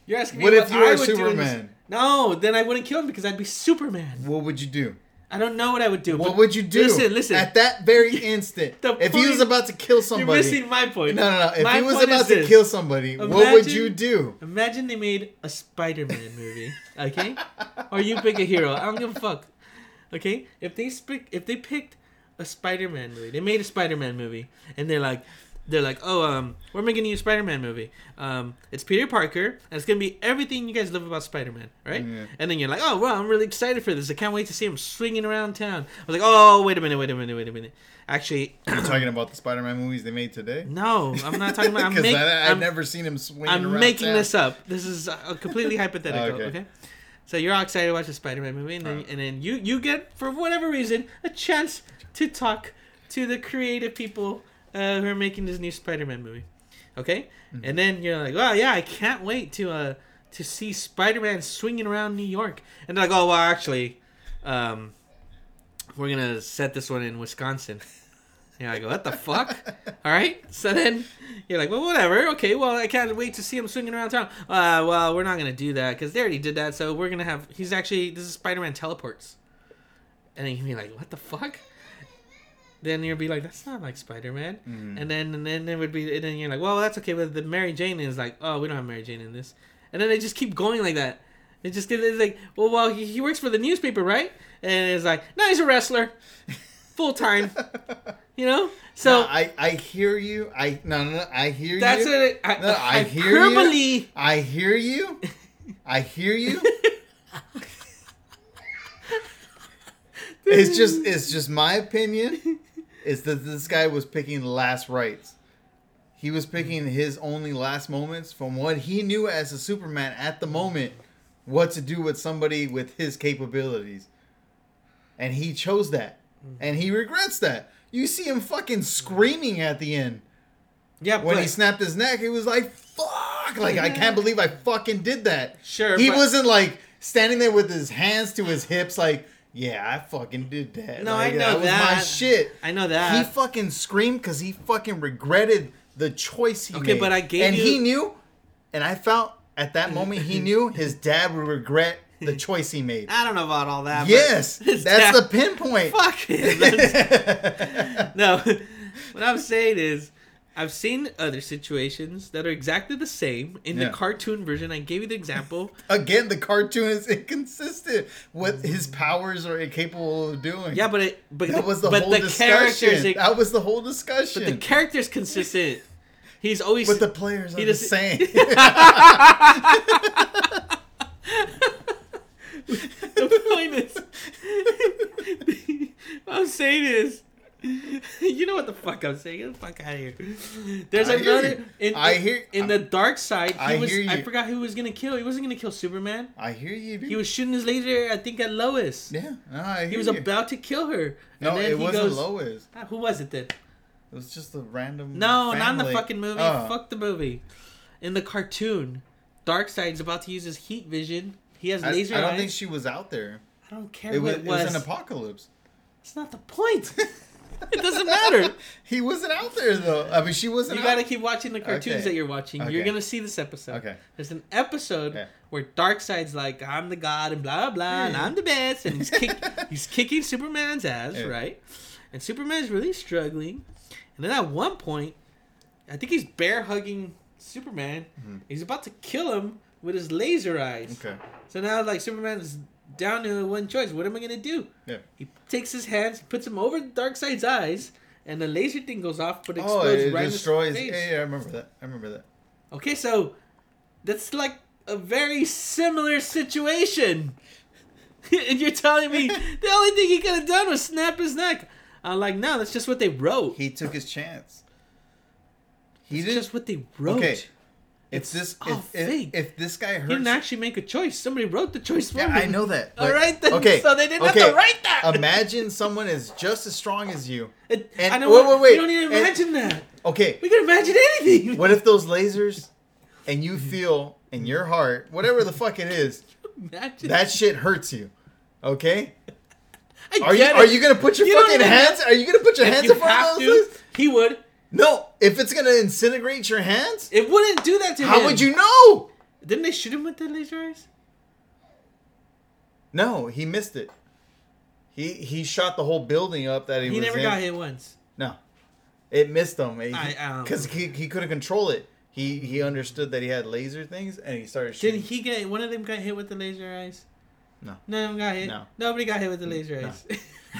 You're asking me What what, if you were I would do in? No, then I wouldn't kill him because I'd be Superman. What would you do? I don't know what I would do. What would you do? Listen, listen. At that very [LAUGHS] instant, if he was about to kill somebody, You're missing my point. no, no, no. If My he was about to this. kill somebody, what would you do? Imagine they made a Spider-Man movie, okay? [LAUGHS] or you pick a hero. I don't give a fuck. Okay? If they pick, if they picked a Spider-Man movie, they made a Spider-Man movie, and they're like, they're like, oh, um, we're making a new Spider-Man movie. Um, it's Peter Parker, and it's gonna be everything you guys love about Spider-Man, right? Yeah. And then you're like, oh, well, I'm really excited for this. I can't wait to see him swinging around town. I was like, oh, wait a minute, wait a minute, wait a minute. Actually, [CLEARS THROAT] You're talking about the Spider-Man movies they made today? no, I'm not talking about. I'm, [LAUGHS] Because I've never seen him swinging I'm making town. this up. This is uh, completely [LAUGHS] hypothetical. Okay. Okay. So you're all excited to watch the Spider-Man movie, and then, and then you you get for whatever reason a chance to talk to the creative people uh, who are making this new Spider-Man movie. Okay, Mm-hmm. and then you're like, oh yeah, I can't wait to uh to see Spider-Man swinging around New York, and they're like, oh well, actually, um, we're gonna set this one in Wisconsin. Yeah, I go, what the fuck? [LAUGHS] All right. So then you're like, well, whatever. Okay, well, I can't wait to see him swinging around town. Uh, well, we're not gonna do that because they already did that. So we're gonna have. He's actually this is Spider-Man teleports, and then you'd be like, what the fuck? Then you'd be like, that's not like Spider-Man. Mm. And then and then it would be and then you're like, well, that's okay. But the Mary Jane is like, oh, we don't have Mary Jane in this. And then they just keep going like that. It just it's like, well, well, he, he works for the newspaper, right? And it's like, no, he's a wrestler, full time. [LAUGHS] You know, so No, I I hear you. I no no, no I hear that's you. That's it. I, No, I hear you. I hear you. I hear you. [LAUGHS] it's just it's just my opinion is that this guy was picking the last rights. He was picking his only last moments from what he knew as a Superman at the moment what to do with somebody with his capabilities. And he chose that. Mm-hmm. And he regrets that. You see him fucking screaming at the end yeah, when but he snapped his neck, it was like, fuck! Like, I can't [LAUGHS] believe I fucking did that. Sure, He but- wasn't like standing there with his hands to his hips, like, yeah, I fucking did that. No, Like, I know was my shit. I know that. He fucking screamed because he fucking regretted the choice he Okay, made. Okay, but I gave And you- he knew, and I felt at that moment he [LAUGHS] knew his dad would regret the choice he made. [LAUGHS] I don't know about all that. but yes, [LAUGHS] that's dad- the pinpoint. Fuck him. No, what I'm saying is, I've seen other situations that are exactly the same in Yeah. the cartoon version. I gave you the example. [LAUGHS] Again, the cartoon is inconsistent. What his powers are capable of doing. Yeah, but it, but that was the but whole the discussion. characters, that was the whole discussion. but the character's consistent. He's always but the players are the same. [LAUGHS] [LAUGHS] the point is, I'm saying is, [LAUGHS] you know what the fuck I'm saying. Get the fuck out of here. There's I another you. in, I in- hear- in the Darkseid. He I was, hear I forgot who he was gonna kill. He wasn't gonna kill Superman. I hear you, dude. He was shooting his laser, I think, at Lois. yeah, no, I hear He was you. about to kill her. no, and then it he wasn't goes, Lois. Ah, Who was it then? It was just a random. No, not in the fucking movie. Oh. Fuck the movie. In the cartoon, Darkseid's about to use his heat vision. He has I, laser I don't eyes. think she was out there. I don't care It was, it it was. was an apocalypse. It's not the point. [LAUGHS] [LAUGHS] it doesn't matter. He wasn't out there though. I mean, she wasn't. You out. gotta keep watching the cartoons Okay. that you're watching. You're gonna see this episode. Okay. There's an episode Yeah. where Darkseid's like, "I'm the god," and blah blah, blah and I'm the best, and he's kick, [LAUGHS] he's kicking Superman's ass, Yeah. right? And Superman's really struggling. And then at one point, I think he's bear hugging Superman. He's about to kill him with his laser eyes. Mm-hmm. Okay. So now, like, Superman's down to one choice. What am I gonna do? Yeah. He takes his hands, puts them over Darkseid's eyes, and the laser thing goes off, but Oh, explodes it right destroys. in his face. Yeah, yeah, I remember that. I remember that. Okay, so that's like a very similar situation. [LAUGHS] and you're telling me [LAUGHS] the only thing he could have done was snap his neck. I'm like, no, that's just what they wrote. He took his chance. He It's didn't. just what they wrote. Okay. It's this, all if, if, if this guy he didn't actually make a choice. Somebody wrote the choice for yeah, him. I know that. All right, then. Okay. So they didn't okay. have to write that. Imagine someone is just as strong as you. It- and- I know. wait, wait, wait. We don't even And- imagine that. Okay. We can imagine anything. [LAUGHS] What if those lasers, and you [LAUGHS] feel in your heart, whatever the fuck it is, Imagine that shit hurts you. Okay. I Are you get are you gonna put your You fucking hands? Are you gonna put your hands you in front of those? to, he would. No. If it's gonna incinerate your hands, It wouldn't do that to him. how would you know? Didn't they shoot him with the laser eyes? No, he missed it. He he shot the whole building up that he, was. He never in. got hit once. No, it missed him because he, he couldn't control it. He he understood that he had laser things and he started shooting. Did he get one of them got hit with the laser eyes? No. None of them got hit. No. Nobody got hit with the laser No. eyes. [LAUGHS]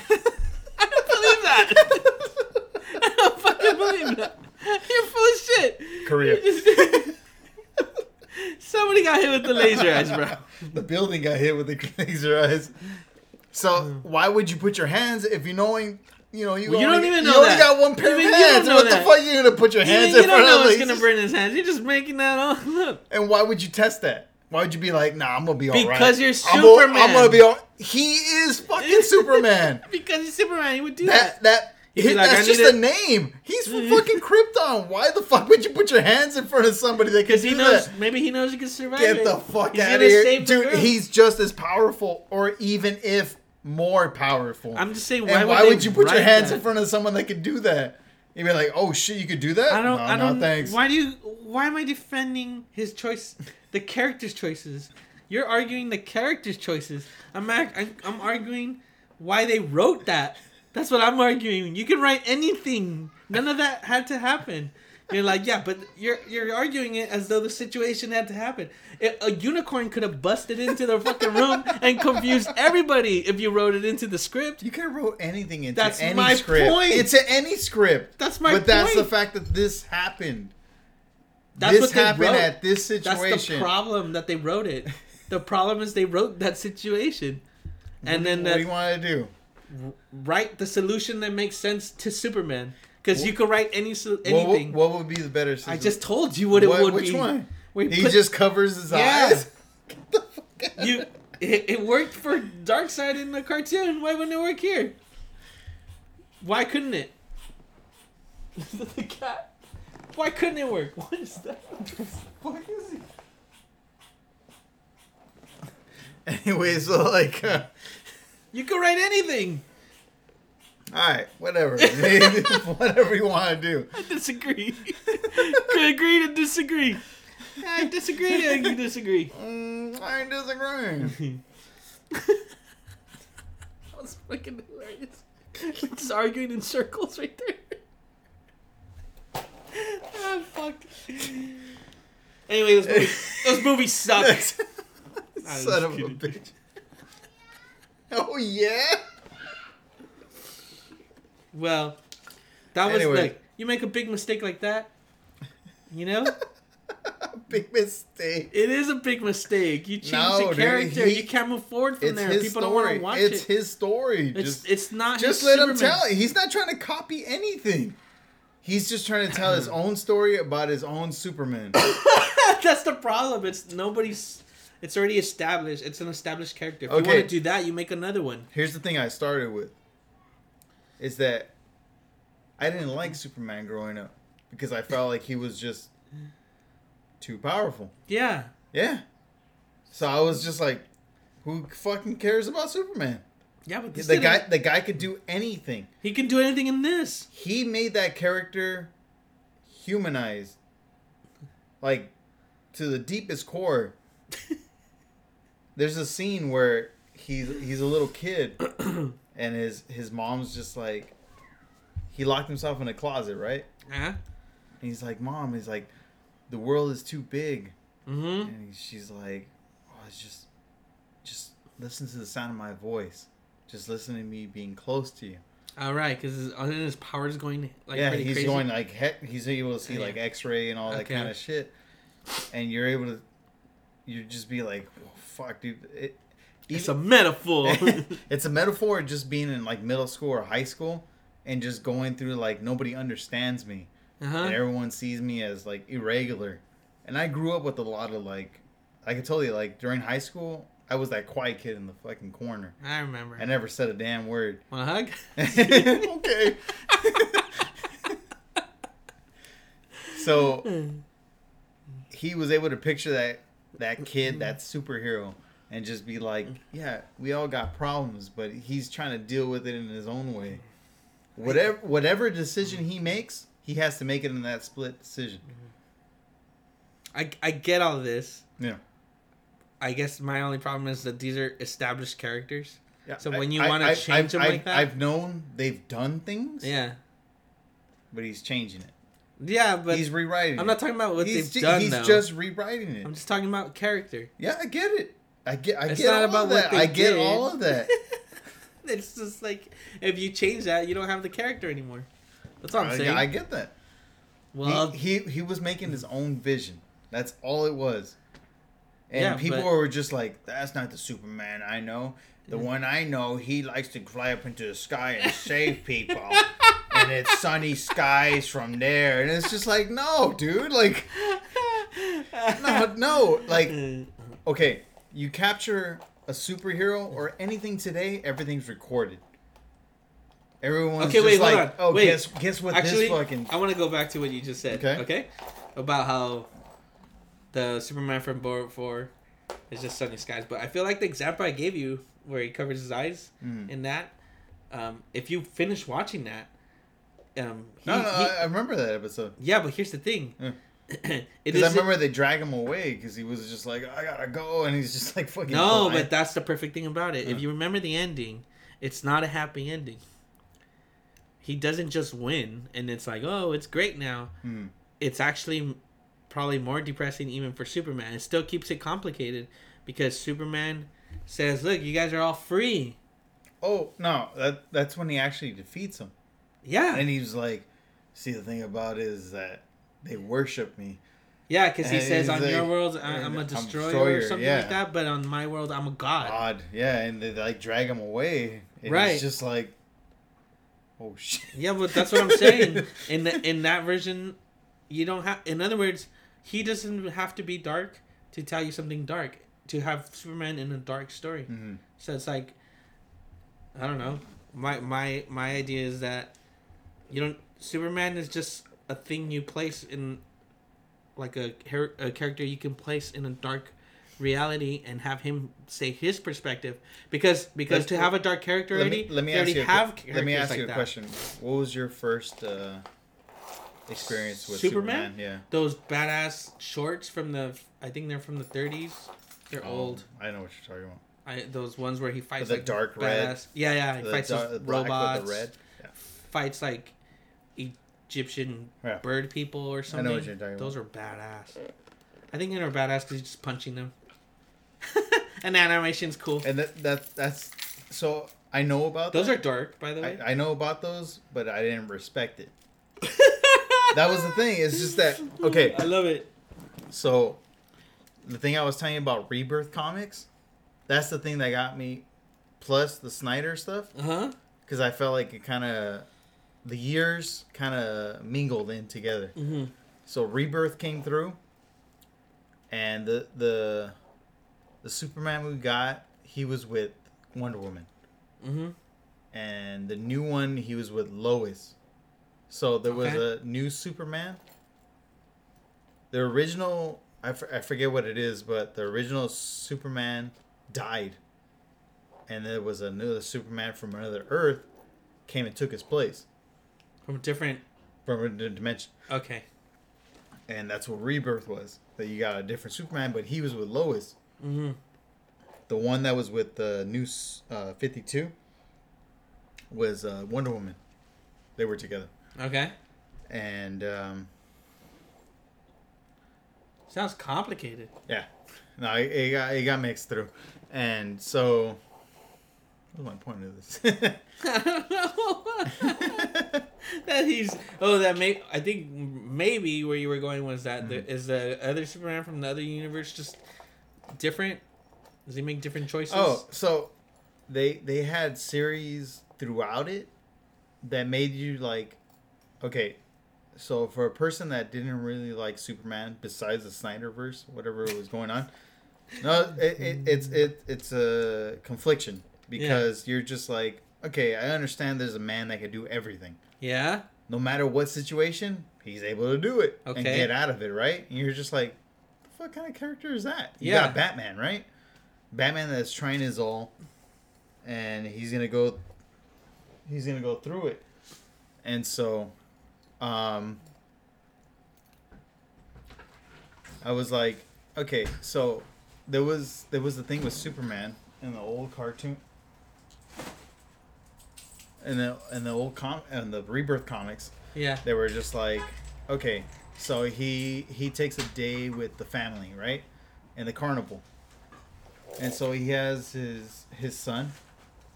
I don't believe that. [LAUGHS] I don't fucking believe that. You're full of shit. Korea. Just- [LAUGHS] Somebody got hit with the laser [LAUGHS] eyes, bro. the building got hit with the [LAUGHS] laser eyes. So why would you put your hands if you knowing you know you, Well, you only, don't even know you only that. got one pair Even of hands? What that. the fuck you gonna put your You, hands you in don't know of what's gonna burn his hands. You're just making that all up. And why would you test that? Why would you be like, nah, I'm gonna be alright? Because you're I'm gonna- Superman. I'm gonna be all. He is fucking Superman. Because he's Superman, he would do That that. that He'd like, That's just a name. He's from [LAUGHS] fucking Krypton. Why the fuck would you put your hands in front of somebody that can do he knows. that? Maybe he knows he can survive. Get it. the fuck He's out of here, dude. He's just as powerful, or even if more powerful. I'm just saying. Why, would, why would you put your hands that? in front of someone that can do that? You'd be like, "Oh shit, you could do that." I don't. No, I no, don't. thanks. Why do you? Why am I defending his choice? The character's choices. You're arguing the character's choices. I'm, I'm arguing why they wrote that. That's what I'm arguing. You can write anything. None of that had to happen. You're like, yeah, but you're you're arguing it as though the situation had to happen. It, a unicorn could have busted into the fucking room and confused everybody if you wrote it into the script. You could have wrote anything into. That's any my script. point. It's in any script. That's my point. But that's the fact that this happened. That's this what they happened wrote. at this situation. That's the problem that they wrote it. The problem is they wrote that situation, and then what that do you want to do? Write the solution that makes sense to Superman. Because you could write any so- What, anything. what, what would be the better? Solution? I just told you what it What- would which be. Which one? Where He put- just covers his Yeah. eyes. [LAUGHS] Get the fuck out. you. It, it worked for Darkseid in the cartoon. Why wouldn't it work here? Why couldn't it? [LAUGHS] the cat. Why couldn't it work? What is that? fuck is he? [LAUGHS] Anyway, so like, uh, You can write anything. all right, whatever, [LAUGHS] whatever you want to do. [LAUGHS] I disagree. [LAUGHS] Could agree to disagree. I disagree to agree disagree. Mm, I ain't disagreeing. that was fucking hilarious. We're just arguing in circles right there. ah, fuck. Anyway, those movies, those movies suck. Son of a bitch. [LAUGHS] Oh yeah. Well, that was Anyway. like you make a big mistake like that. You know, [LAUGHS] Big mistake. it is a big mistake. You change No, the dude, character. he- you can't move forward from there. People don't want to watch It's it. It's his story. It's just it's not. just let him tell it. He's not trying to copy anything. He's just trying to tell his [CLEARS THROAT] own story about his own Superman. [LAUGHS] That's the problem. It's nobody's. It's already established. It's an established character. If you want to do that, you make another one. Here's the thing I started with is that I didn't like Superman growing up because I felt like he was just too powerful. Yeah. Yeah. So I was just like, who fucking cares about Superman? Yeah, but this The guy the guy could do anything. he can do anything in this. He made that character humanized. Like to the deepest core. [LAUGHS] There's a scene where he's he's a little kid [CLEARS THROAT] and his his mom's just like he locked himself in a closet, right? Huh? And he's like, "Mom, he's like the world is too big." Mm-hmm. And she's like, "Oh, it's just just listen to the sound of my voice. Just listen to me being close to you." All right, because his, his power's going like yeah, he's crazy. going like he- he's able to see Yeah. like X-ray and all that kind of shit, and you're able to, you just be like, "Fuck, dude." It, It's a metaphor. [LAUGHS] [LAUGHS] it's a metaphor of just being in like middle school or high school, and just going through like nobody understands me, uh-huh. and everyone sees me as like irregular, and I grew up with a lot of like, I tell you like during high school, I was that quiet kid in the fucking corner. I remember. I never said a damn word. [LAUGHS] Want a hug? okay. so he was able to picture that that kid, that mm-hmm. superhero, and just be like, mm-hmm. "Yeah, we all got problems, but he's trying to deal with it in his own way. Mm-hmm. Whatever whatever decision he makes, he has to make it in that split decision." I, I get all this. Yeah. I guess my only problem is that these are established characters. Yeah, So when you wanna change I've- them I've- like that? I've known they've done things, Yeah. but he's changing it. Yeah, but he's rewriting. I'm it. not talking about what he's, they've done He's just rewriting it. I'm just talking about character. Yeah, I get it. I get. I It's get not all about of that. I get did. all of that. [LAUGHS] it's just like if you change that, you don't have the character anymore. That's all I'm I, saying. I get that. well, he, he he was making his own vision. That's all it was. And Yeah, people but- were just like, "That's not the Superman I know. The one I know, he likes to fly up into the sky and save people, [LAUGHS] and it's sunny skies from there." And it's just like, no, dude, like, no, no, like, okay, you capture a superhero or anything today, everything's recorded. Everyone's Okay, wait, like, on. oh, Wait. guess guess what Actually, this fucking I want to go back to what you just said. Okay. Okay. About how the Superman from Borat Four is just sunny skies, but I feel like the example I gave you, where he covers his eyes Mm. in that, um, if you finish watching that, um, he, No, no, he- I, remember that episode. yeah, but here's the thing. Yeah. [CLEARS THROAT] Because I remember they drag him away because he was just like, I gotta go, and he's just like fucking. no, blind. but that's the perfect thing about it. If you remember the ending, it's not a happy ending. He doesn't just win, and it's like, oh, it's great now. Hmm. it's actually probably more depressing even for Superman. It still keeps it complicated because Superman says, "Look, you guys are all free." Oh no, that that's when he actually defeats him, Yeah, and he's like, "See, the thing about it is that they worship me." yeah, because he and says, "On like, your world, I'm a I'm destroyer, destroyer, or something yeah. like that, but on my world, I'm a god." God, yeah, and they like drag him away, and Right. He's just like, oh shit. Yeah, but that's what I'm saying. [LAUGHS] In the, in that version, you don't have. In other words, he doesn't have to be dark to tell you something dark. To have Superman in a dark story. Mhm. So it's like, I don't know. My my my idea is that you don't. Superman is just a thing you place in, like a a character you can place in a dark reality and have him say his perspective because because Let- to have a dark character Let already me let me ask you. A, let me ask like you a that. question. What was your first uh, experience with Superman? Superman? Yeah. Those badass shorts from the I think they're from the 30s. They're Oh, old. I know what you're talking about. I, those ones where he fights the like dark red. badass- Yeah, yeah, he The fights dar- those the black with the robots. red? Yeah. Fights like Egyptian Yeah. bird people or something. know what you're talking Those are badass. I think they're badass because you're just punching them. [LAUGHS] and the animation's cool. And that, that that's so I know about Those that. are dark, by the way. I, I know about those, but I didn't respect it. [LAUGHS] That was the thing. It's just that okay. I love it. So, the thing I was telling you about Rebirth comics, that's the thing that got me. Plus the Snyder stuff, Uh huh. because I felt like it kind of, the years kind of mingled in together. Mm-hmm. So Rebirth came through, and the the, the Superman we got, he was with Wonder Woman, Mm-hmm. and the new one he was with Lois. So there was a new Superman. The original, I, f- I forget what it is, but the original Superman died, and there was another Superman from another Earth came and took his place From different. from a dimension, Okay. and that's what Rebirth was. That you got a different Superman, but he was with Lois. Mm-hmm. The one that was with the new uh, Fifty Two was uh, Wonder Woman. They were together, Okay. and um, Sounds complicated. Yeah, no, it, it got it got mixed through, and so what's my point of this? [LAUGHS] I don't know. [LAUGHS] that he's oh that may I think maybe where you were going was that the, mm-hmm. is the other Superman from the other universe just different? Does he make different choices? oh, so they they had series throughout it that made you like, okay, so for a person that didn't really like Superman, besides the Snyderverse, whatever was going on, no, it, it, it's it it's a confliction because you're just like, okay, I understand there's a man that can do everything. yeah. no matter what situation, he's able to do it and get out of it, right? And you're just like, what kind of character is that? You Yeah. got Batman, right? Batman that's trying his all, and he's gonna go. He's gonna go through it, and so, um, I was like, okay, so there was there was the thing with Superman in the old cartoon. In the in the old com and the rebirth comics, Yeah. they were just like, okay, so he he takes a day with the family, right, in the carnival, and so he has his his son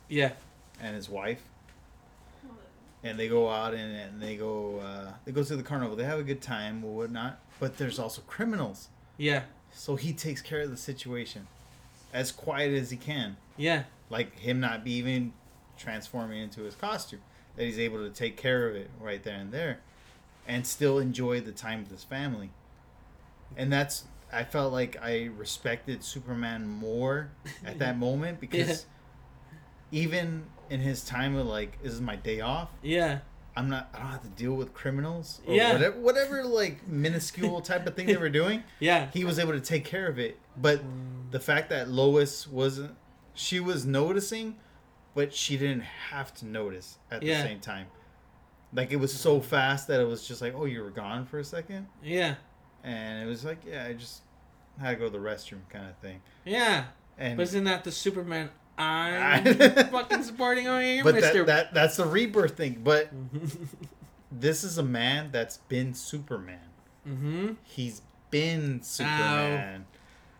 Yeah. and his wife, and they go out and, and they go uh, they go to the carnival. They have a good time or whatnot, but there's also criminals, Yeah. so he takes care of the situation, as quiet as he can, Yeah. like him not be even transforming into his costume. That he's able to take care of it right there and there, and still enjoy the time with his family. And that's I felt like I respected Superman more at that [LAUGHS] moment because even in his time of like, this is my day off. Yeah. I'm not. I don't have to deal with criminals. Or Yeah. Whatever, whatever like minuscule type of thing they were doing, [LAUGHS] Yeah. he was able to take care of it. But mm. the fact that Lois wasn't, she was noticing, but she didn't have to notice at the same time. Like it was so fast that it was just like, oh, you were gone for a second, Yeah. and it was like, yeah, I just had to go to the restroom, kind of thing. Yeah. And But isn't that the Superman I'm [LAUGHS] fucking supporting over here, but Mister? that, that that's the rebirth thing. But [LAUGHS] this is a man that's been Superman. mm-hmm. He's been Superman.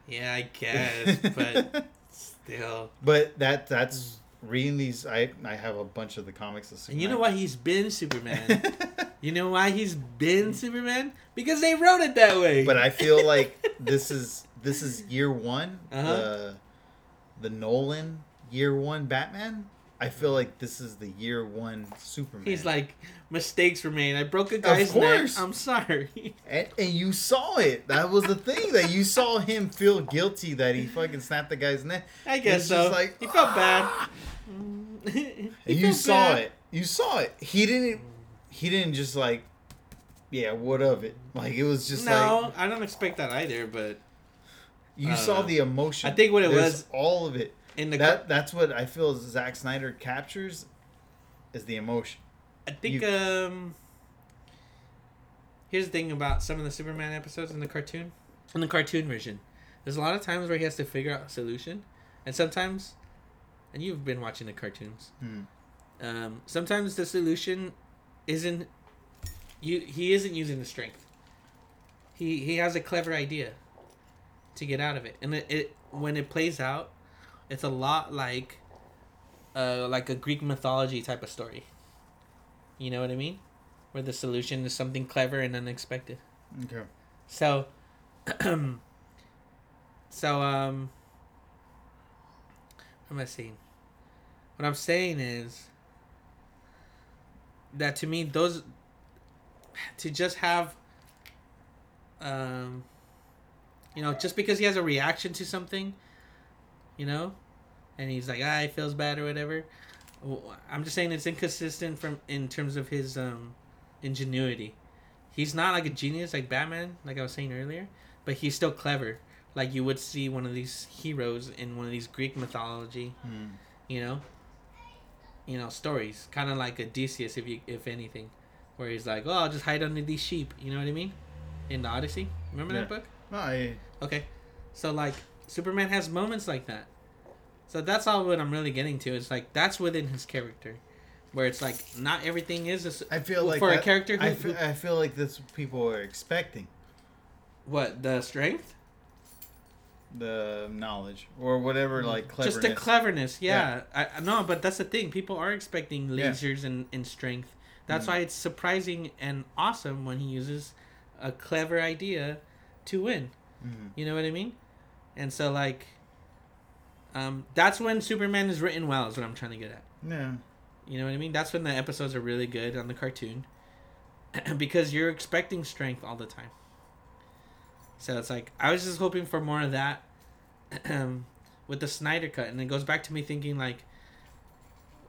Yeah, I guess, but [LAUGHS] still. But that that's reading these. I I have a bunch of the comics. Of And you know why he's been Superman? [LAUGHS] you know why he's been Superman? Because they wrote it that way. but I feel [LAUGHS] like this is this is year one. Uh-huh. The the Nolan year one Batman. I feel like this is the year one Superman. he's like, mistakes were made. I broke a guy's neck. course. I'm sorry. [LAUGHS] and, and you saw it. That was the thing that you saw him feel guilty that he fucking snapped the guy's neck. I guess so. like, he felt bad. Ah. [LAUGHS] And He you saw bad. it. You saw it. He didn't. He didn't just like. Yeah, what of it? Like it was just no, like I don't expect that either. But you saw know. the emotion. I think what it There's was- all of it. In the, That that's what I feel Zack Snyder captures, is the emotion. I think you- um. Here's the thing about some of the Superman episodes in the cartoon. In the cartoon version, there's a lot of times where he has to figure out a solution, and sometimes, and you've been watching the cartoons. Hmm. Um, sometimes the solution isn't you. He isn't using the strength. He he has a clever idea to get out of it, and it, it when it plays out, it's a lot like uh like a Greek mythology type of story. You know what I mean? Where the solution is something clever and unexpected. Okay. So, [CLEARS THROAT] so um, what am I saying? What I'm saying is that to me, those to just have, um, you know, just because he has a reaction to something, you know, and he's like, ah, he feels bad or whatever. I'm just saying it's inconsistent from in terms of his um ingenuity. He's not like a genius like Batman, like I was saying earlier, but he's still clever. Like you would see one of these heroes in one of these Greek mythology, Hmm. you know, you know stories, kind of like Odysseus, if you if anything, where he's like, oh, I'll just hide under these sheep. You know what I mean? In the Odyssey, remember Yeah. that book? No, I, Okay, so like Superman has moments like that. So that's all what I'm really getting to. It's like that's within his character, where it's like not everything is a, I feel like for a character who, I feel, I feel like this people are expecting what the strength, the knowledge or whatever like cleverness. just the cleverness. Yeah, I I no, but that's the thing. People are expecting Yeah. lasers and, and strength. That's Mhm. why it's surprising and awesome when he uses a clever idea to win. Mhm. You know what I mean? And so like, um, that's when Superman is written well. Is what I'm trying to get at. Yeah. You know what I mean? That's when the episodes are really good on the cartoon. [CLEARS THROAT] because you're expecting strength all the time. So it's like I was just hoping for more of that [CLEARS THROAT] with the Snyder cut and it goes back to me thinking like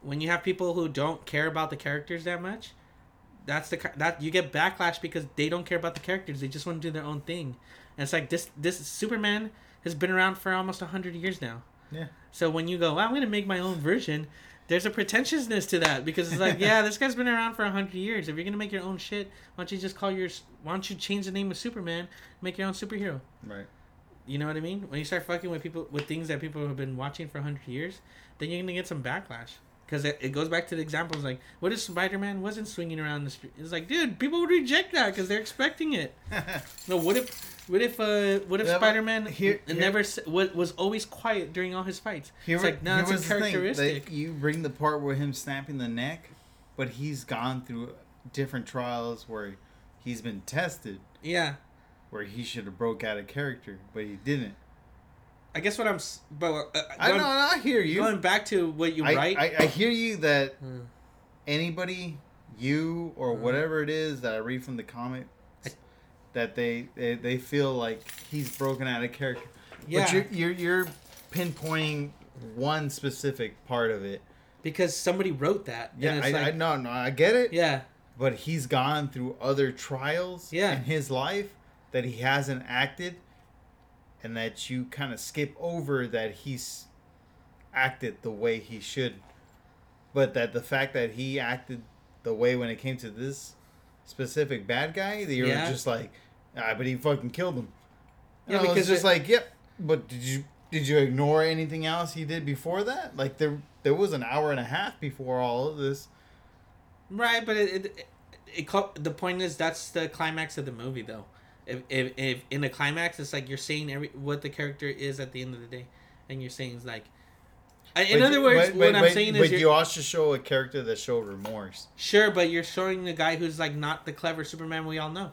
when you have people who don't care about the characters that much, that's the that you get backlash because they don't care about the characters. They just want to do their own thing. And it's like this this Superman has been around for almost 100 years now. Yeah. So when you go, well, I'm going to make my own version, there's a pretentiousness to that because it's like, [LAUGHS] yeah, this guy's been around for 100 years. If you're going to make your own shit, why don't you just call your why don't you change the name of Superman, make your own superhero? Right. You know what I mean? When you start fucking with people with things that people have been watching for 100 years, then you're going to get some backlash. Because it, it goes back to the examples like, what if Spider Man wasn't swinging around the street? It's like, dude, people would reject that because they're expecting it. [LAUGHS] No, what if, what if, uh, what if Yeah, Spider Man here- here- never was, was always quiet during all his fights? Here, it's like, no, it's a characteristic. you bring the part where him snapping the neck, but he's gone through different trials where he's been tested, yeah, where he should have broke out of character, but he didn't. I guess what I'm, but uh, I going, know, I hear you. going back to what you I, write. I, I hear you that Hmm. anybody, you or Mhm. whatever it is that I read from the comic, that they, they they feel like he's broken out of character. yeah, But you're, you're you're pinpointing one specific part of it because somebody wrote that. Yeah, and I, it's I like, no, no, I get it. yeah, But he's gone through other trials Yeah. in his life that he hasn't acted, and that you kind of skip over that he's acted the way he should. But that the fact that he acted the way when it came to this specific bad guy, that you're Yeah. just like, ah, but he fucking killed him. Yeah, because it's like, yep. But did you did you ignore anything else he did before that? Like there there was an hour and a half before all of this. right. But it, it, it, it the point is that's the climax of the movie, though. If, if, if in the climax, it's like you're saying every what the character is at the end of the day, and you're saying it's like. In But- other words, but- what but- I'm saying is, you also show a character that showed remorse. sure, but you're showing the guy who's like not the clever Superman we all know.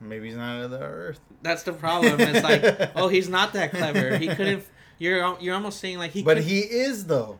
Maybe he's not of the earth. That's the problem. It's like, [LAUGHS] oh, he's not that clever. He couldn't. You're you're almost saying like he. but he is though.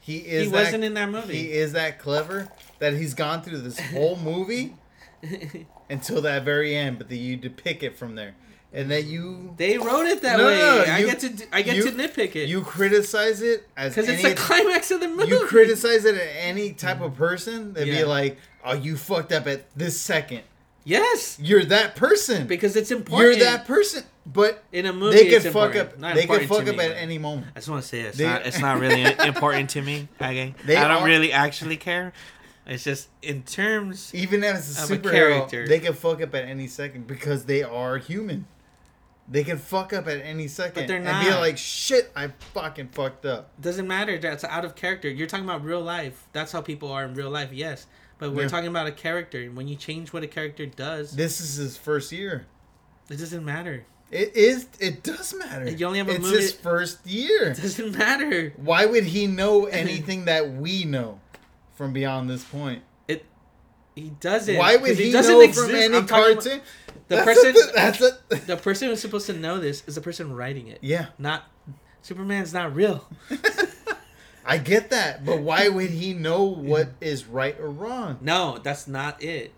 He is. he that, wasn't in that movie. He is that clever that he's gone through this whole movie [LAUGHS] until that very end. But then you depict it from there, and then you they wrote it that No, way. no, no, I you- get to I get you- to nitpick it you criticize it as because it's any- the climax of the movie. you criticize it at any type of person. They'd Yeah. be like, "Oh, you fucked up at this second. Yes, You're that person. because it's important. You're that person." But in a movie. they could fuck up. Not They could fuck up me, at any moment. I just want to say it's They- not it's not really [LAUGHS] important to me. Okay, They I don't are- really actually care. It's just in terms. Even as a superhero, character. they can fuck up at any second because they are human. They can fuck up at any second But they're and be not. like, "Shit, I fucking fucked up." Doesn't matter. That's out of character. You're talking about real life. That's how people are in real life. Yes, but we're Yeah. talking about a character. When you change what a character does, This is his first year. it doesn't matter. It is. It does matter. You only have a it's movie- his first year. It doesn't matter. Why would he know [LAUGHS] anything that we know from beyond this point? It. He doesn't. Why would he doesn't know exist. from any I'm cartoon? the That's person- a- that's a, [LAUGHS] the person who's supposed to know this is the person writing it. yeah, Not Superman's not real. [LAUGHS] I get that, but why would he know what is right or wrong? No, that's not it.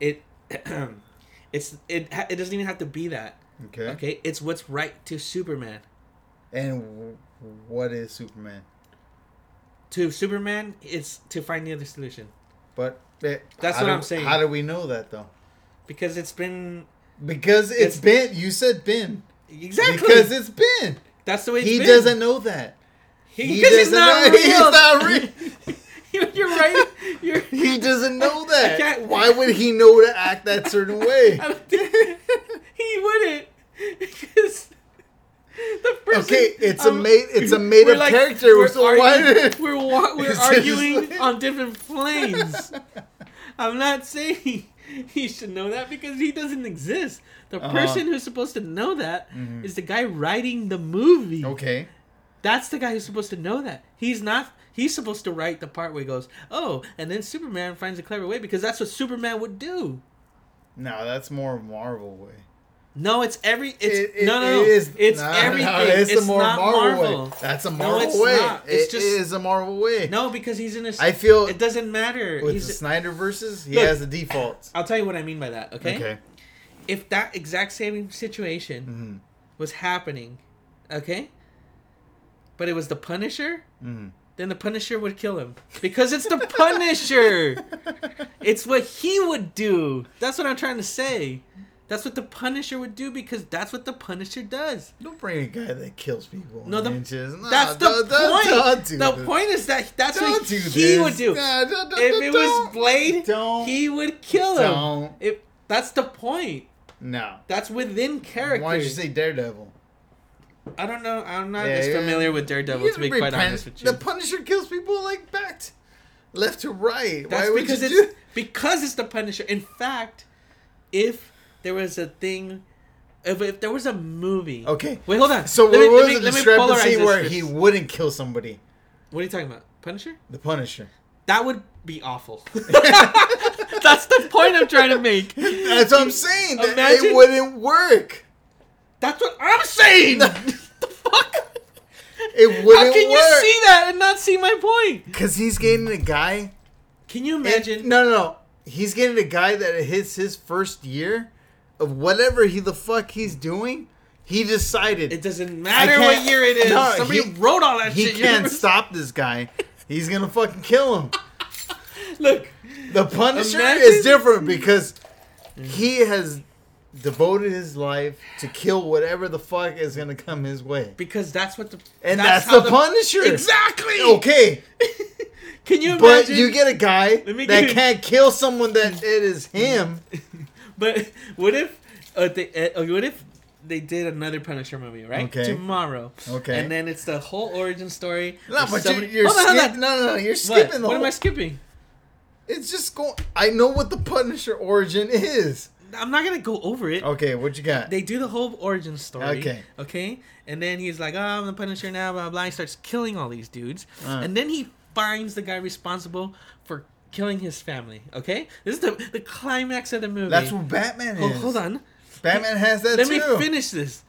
It [CLEARS THROAT] it's it it doesn't even have to be that. Okay. Okay, it's what's right to Superman. And what is Superman? To Superman, it's to find the other solution But it, That's what do- I'm saying. How do we know that though? because it's been Because It's- it's been. You said been. exactly Because it's been. that's the way it's He been. doesn't know that. He, he because he's doesn't know- [LAUGHS] real. he's not real. [LAUGHS] You're- right. You're. He doesn't know [LAUGHS] that. Why would he know to act that certain way? I don't think- he wouldn't because [LAUGHS] person. Okay, it's a um, made it's a made up like- character. We're, so why arguing, [LAUGHS] we're, wa- we're arguing like- on different planes. [LAUGHS] I'm not saying he should know that because he doesn't exist. The Uh-huh. person who's supposed to know that is Mhm. the guy writing the movie. Okay. That's the guy who's supposed to know that. He's not. He's supposed to write the part where he goes, "Oh," and then Superman finds a clever way because that's what Superman would do. No, that's more Marvel way. No, it's every. It's It- it- no, no, no. it is- it's no, no, everything. it's, it's a more not Marvel, Marvel. way. That's a No, Marvel it's way. not. It's It just- is a Marvel way. No, because he's in a. I feel it doesn't matter. with He's, the Snyder versus, he Look. has the defaults. I'll tell you what I mean by that. Okay. Okay. If that exact same situation hmm was happening, okay, but it was the Punisher, hmm then the Punisher would kill him because it's the [LAUGHS] Punisher. it's what he would do. That's what I'm trying to say. That's what the Punisher would do because that's what the Punisher does. Don't bring a guy that kills people. No, the- inches. Nah, that's the don't- point. don't do the this. point is that that's Don't what do he this. would do. Nah, don't- if it was Blade, he would kill him. If that's the point. No. That's within character. Why don't you say Daredevil? I don't know. I'm not Yeah, as yeah. familiar with Daredevil to be quite Pun- honest with you. The Punisher kills people like back, left to right. That's Why would because you it's do? because it's the Punisher. In fact, if there was a thing, if, if there was a movie. Okay. Wait, hold on. So Let what me- was let me- the let me discrepancy this where first. he wouldn't kill somebody? What are you talking about? Punisher? The Punisher. That would be awful. [LAUGHS] That's the point I'm trying to make. That's what I'm saying. Imagine- it wouldn't work. That's what I'm saying. the fuck? It wouldn't How can you see that and not see my point? Because he's getting a guy. Can you and- imagine? no, no, no. He's getting a guy that hits his first year of whatever he the fuck he's doing. He decided It doesn't matter what year it is. No, Somebody he- wrote all that he shit. You can't stop this guy. He's gonna fucking kill him. [LAUGHS] Look, The Punisher Imagine- is different because he has devoted his life to kill whatever the fuck is gonna come his way, because that's what the and that's, how the, Punisher. Exactly. Okay, [LAUGHS] Can you but you get a guy that you- can't kill someone that it is him. But what if uh, they, uh, what if they did another Punisher movie right Okay. tomorrow? Okay. And then it's the whole origin story. No, but somebody- you're, you're Hold on, hold on. no, no, no, you're What? skipping the What whole. am I skipping? It's just going. I know what the Punisher origin is. I'm not gonna go over it. Okay, what you got? They do the whole origin story. Okay. Okay. And then he's like, "Oh, I'm the Punisher now." Blah blah. blah. He starts killing all these dudes, Uh. and then he finds the guy responsible killing his family. Okay. This is the the climax of the movie. That's what Batman is. Oh, hold on. Batman has that Let too. me finish this.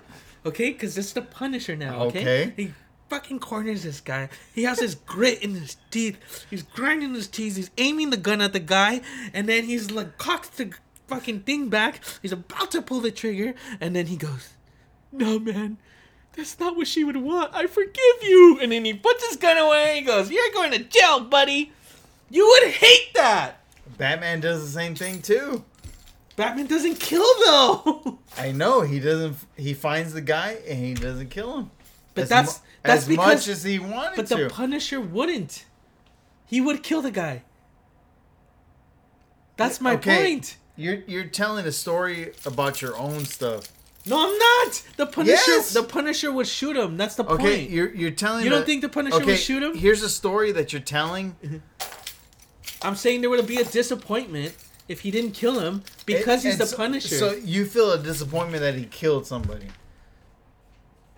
Okay, because it's the Punisher now. Okay. Okay. He fucking corners this guy. He has his grit in his teeth. He's grinding his teeth. He's aiming the gun at the guy, and then he's like cocks the fucking thing back. He's about to pull the trigger, and then he goes, "No, man." That's not what she would want. I forgive you. And then he puts his gun away. He goes, You're going to jail, buddy. You would hate that. Batman does the same thing too. Batman doesn't kill, though. [LAUGHS] I know he doesn't. He finds the guy and he doesn't kill him. But as that's mu- that's as because much as he wanted to. But to. the Punisher wouldn't. He would kill the guy. That's my Okay. point. You're you're telling a story about your own stuff. No, I'm not. The Punisher. Yes. The Punisher would shoot him. That's the Okay, point. you're you're telling. You don't a- think the Punisher would shoot him? Here's a story that you're telling. Mm-hmm. I'm saying there would be a disappointment if he didn't kill him because he's And the so- Punisher. So you feel a disappointment that he killed somebody.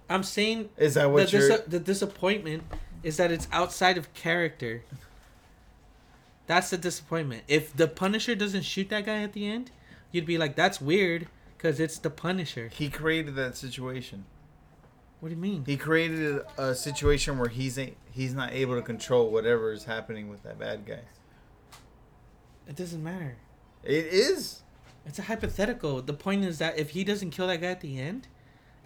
I'm saying Is that the, what you're? dis- the disappointment is that it's outside of character. That's the disappointment. If the Punisher doesn't shoot that guy at the end, you'd be like, "That's weird," because it's the Punisher. he created that situation. What do you mean? He created a situation where he's a, he's not able to control whatever is happening with that bad guy. It doesn't matter. It is. It's a hypothetical. The point is that if he doesn't kill that guy at the end,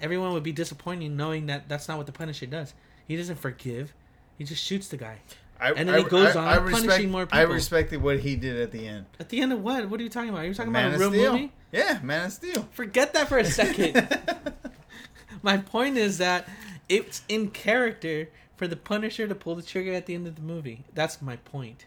everyone would be disappointed knowing that that's not what the Punisher does. He doesn't forgive. He just shoots the guy. I, And then he goes on respect, punishing more people. I respected what he did at the end. At the end of what? What are you talking about? Are you talking Man about a real Steel. movie? Yeah, Man of Steel. Forget that for a second. [LAUGHS] [LAUGHS] My point is that it's in character for the Punisher to pull the trigger at the end of the movie. That's my point.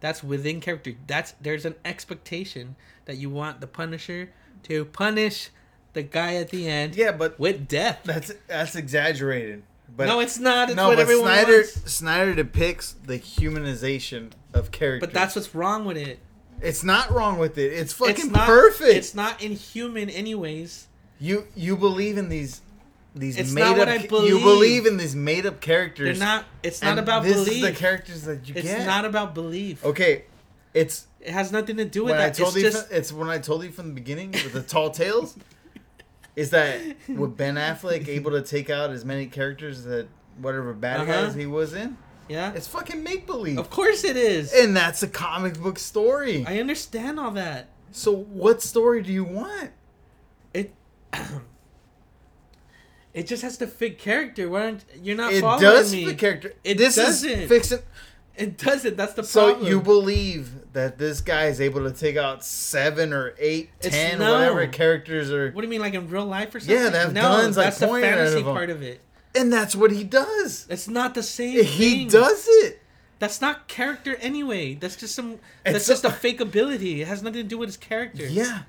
That's within character. That's there's an expectation that you want the Punisher to punish the guy at the end yeah, but with death. that's that's exaggerated. But no, it's not. It's no, what but Snyder wants. Snyder depicts the humanization of character. But that's what's wrong with it. it's not wrong with it. It's fucking it's not perfect. It's not inhuman, anyways. you you believe in these these It's made up I you believe. believe in these made up characters. They're not. It's not about this belief. is the characters that you it's get. not about belief. okay, it's It has nothing to do with that. told It's you just from, it's when I told you from the beginning with the tall tales. Is that with Ben Affleck [LAUGHS] able to take out as many characters that whatever bad Uh-huh. guys he was in? yeah. It's fucking make believe. Of course it is. And that's a comic book story. I understand all that. So what story do you want? It [CLEARS THROAT] it just has to fit character. Why aren't you're not It following does me? fit character. It this doesn't. is fixing. It doesn't. That's the problem. So you believe that this guy is able to take out seven or eight, It's- ten, no. whatever characters are, What do you mean, like in real life or something? Yeah, they have no, guns, like, that's the fantasy part of it. and that's what he does. It's not the same. He thing. does it. That's not character anyway. That's just some. That's just a fake ability. It has nothing to do with his character. Yeah.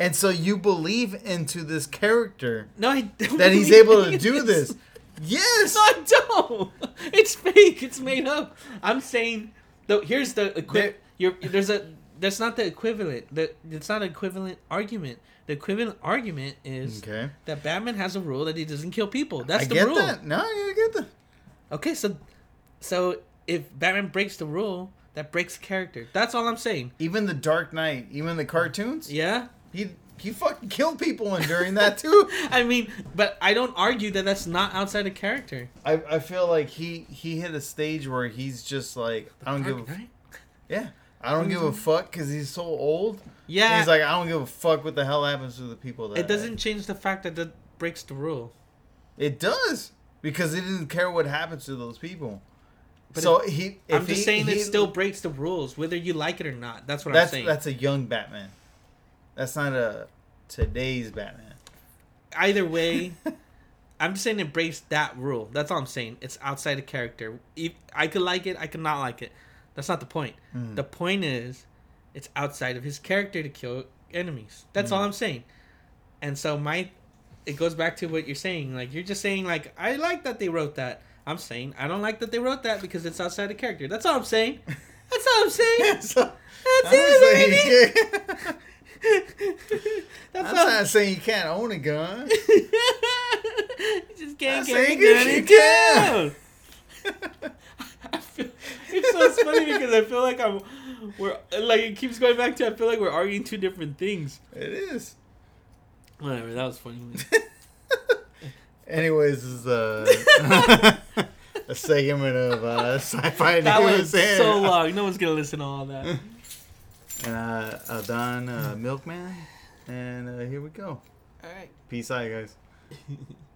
And so you believe into this character No, I don't that he's able to do this. Yes. No, I don't. [LAUGHS] It's fake. It's made up. I'm saying, though. Here's the There- You're there's a that's not the equivalent. The it's not an equivalent argument. The equivalent argument is Okay. that Batman has a rule that he doesn't kill people. That's I the get rule. that. No, I get that. Okay, so so if Batman breaks the rule, that breaks character. That's all I'm saying. Even the Dark Knight, even the cartoons, Yeah. He he fucking killed people in during that too. [LAUGHS] I mean, but I don't argue that that's not outside of character. I, I feel like he he hit a stage where he's just like I don't give a, yeah I don't give a fuck because he's so old. Yeah. He's like I don't give a fuck what the hell happens to the people that it doesn't change the fact that that breaks the rule. It does because he didn't care what happens to those people. But so he. I'm just he- saying he- it still breaks the rules, whether you like it or not. That's what That's I'm saying. that's a young Batman. That's not a today's Batman. Either way, [LAUGHS] I'm just saying embrace that rule. That's all I'm saying. It's outside of character. If- I could like it, I could not like it. That's not the point. Mm. The point is, it's outside of his character to kill enemies. That's all Mm. I'm saying. And so my, it goes back to what you're saying. Like you're just saying like I like that they wrote that. I'm saying I don't like that they wrote that because it's outside of character. That's all I'm saying. [LAUGHS] That's all I'm saying. [LAUGHS] That's I'm, it. saying [LAUGHS] That's I'm all. not saying you can't own a gun. [LAUGHS] you just can't carry a gun you in can. town. [LAUGHS] Feel, it's so funny because I feel like I'm, we're like it keeps going back to. I feel like we're arguing two different things. It is. Whatever, that was funny. Anyways, this is uh, a segment of uh, sci-fi that news. was so long. No one's gonna listen to all that. And uh, Adan uh, Milkman, and uh, here we go. All right. Peace out, guys. [LAUGHS]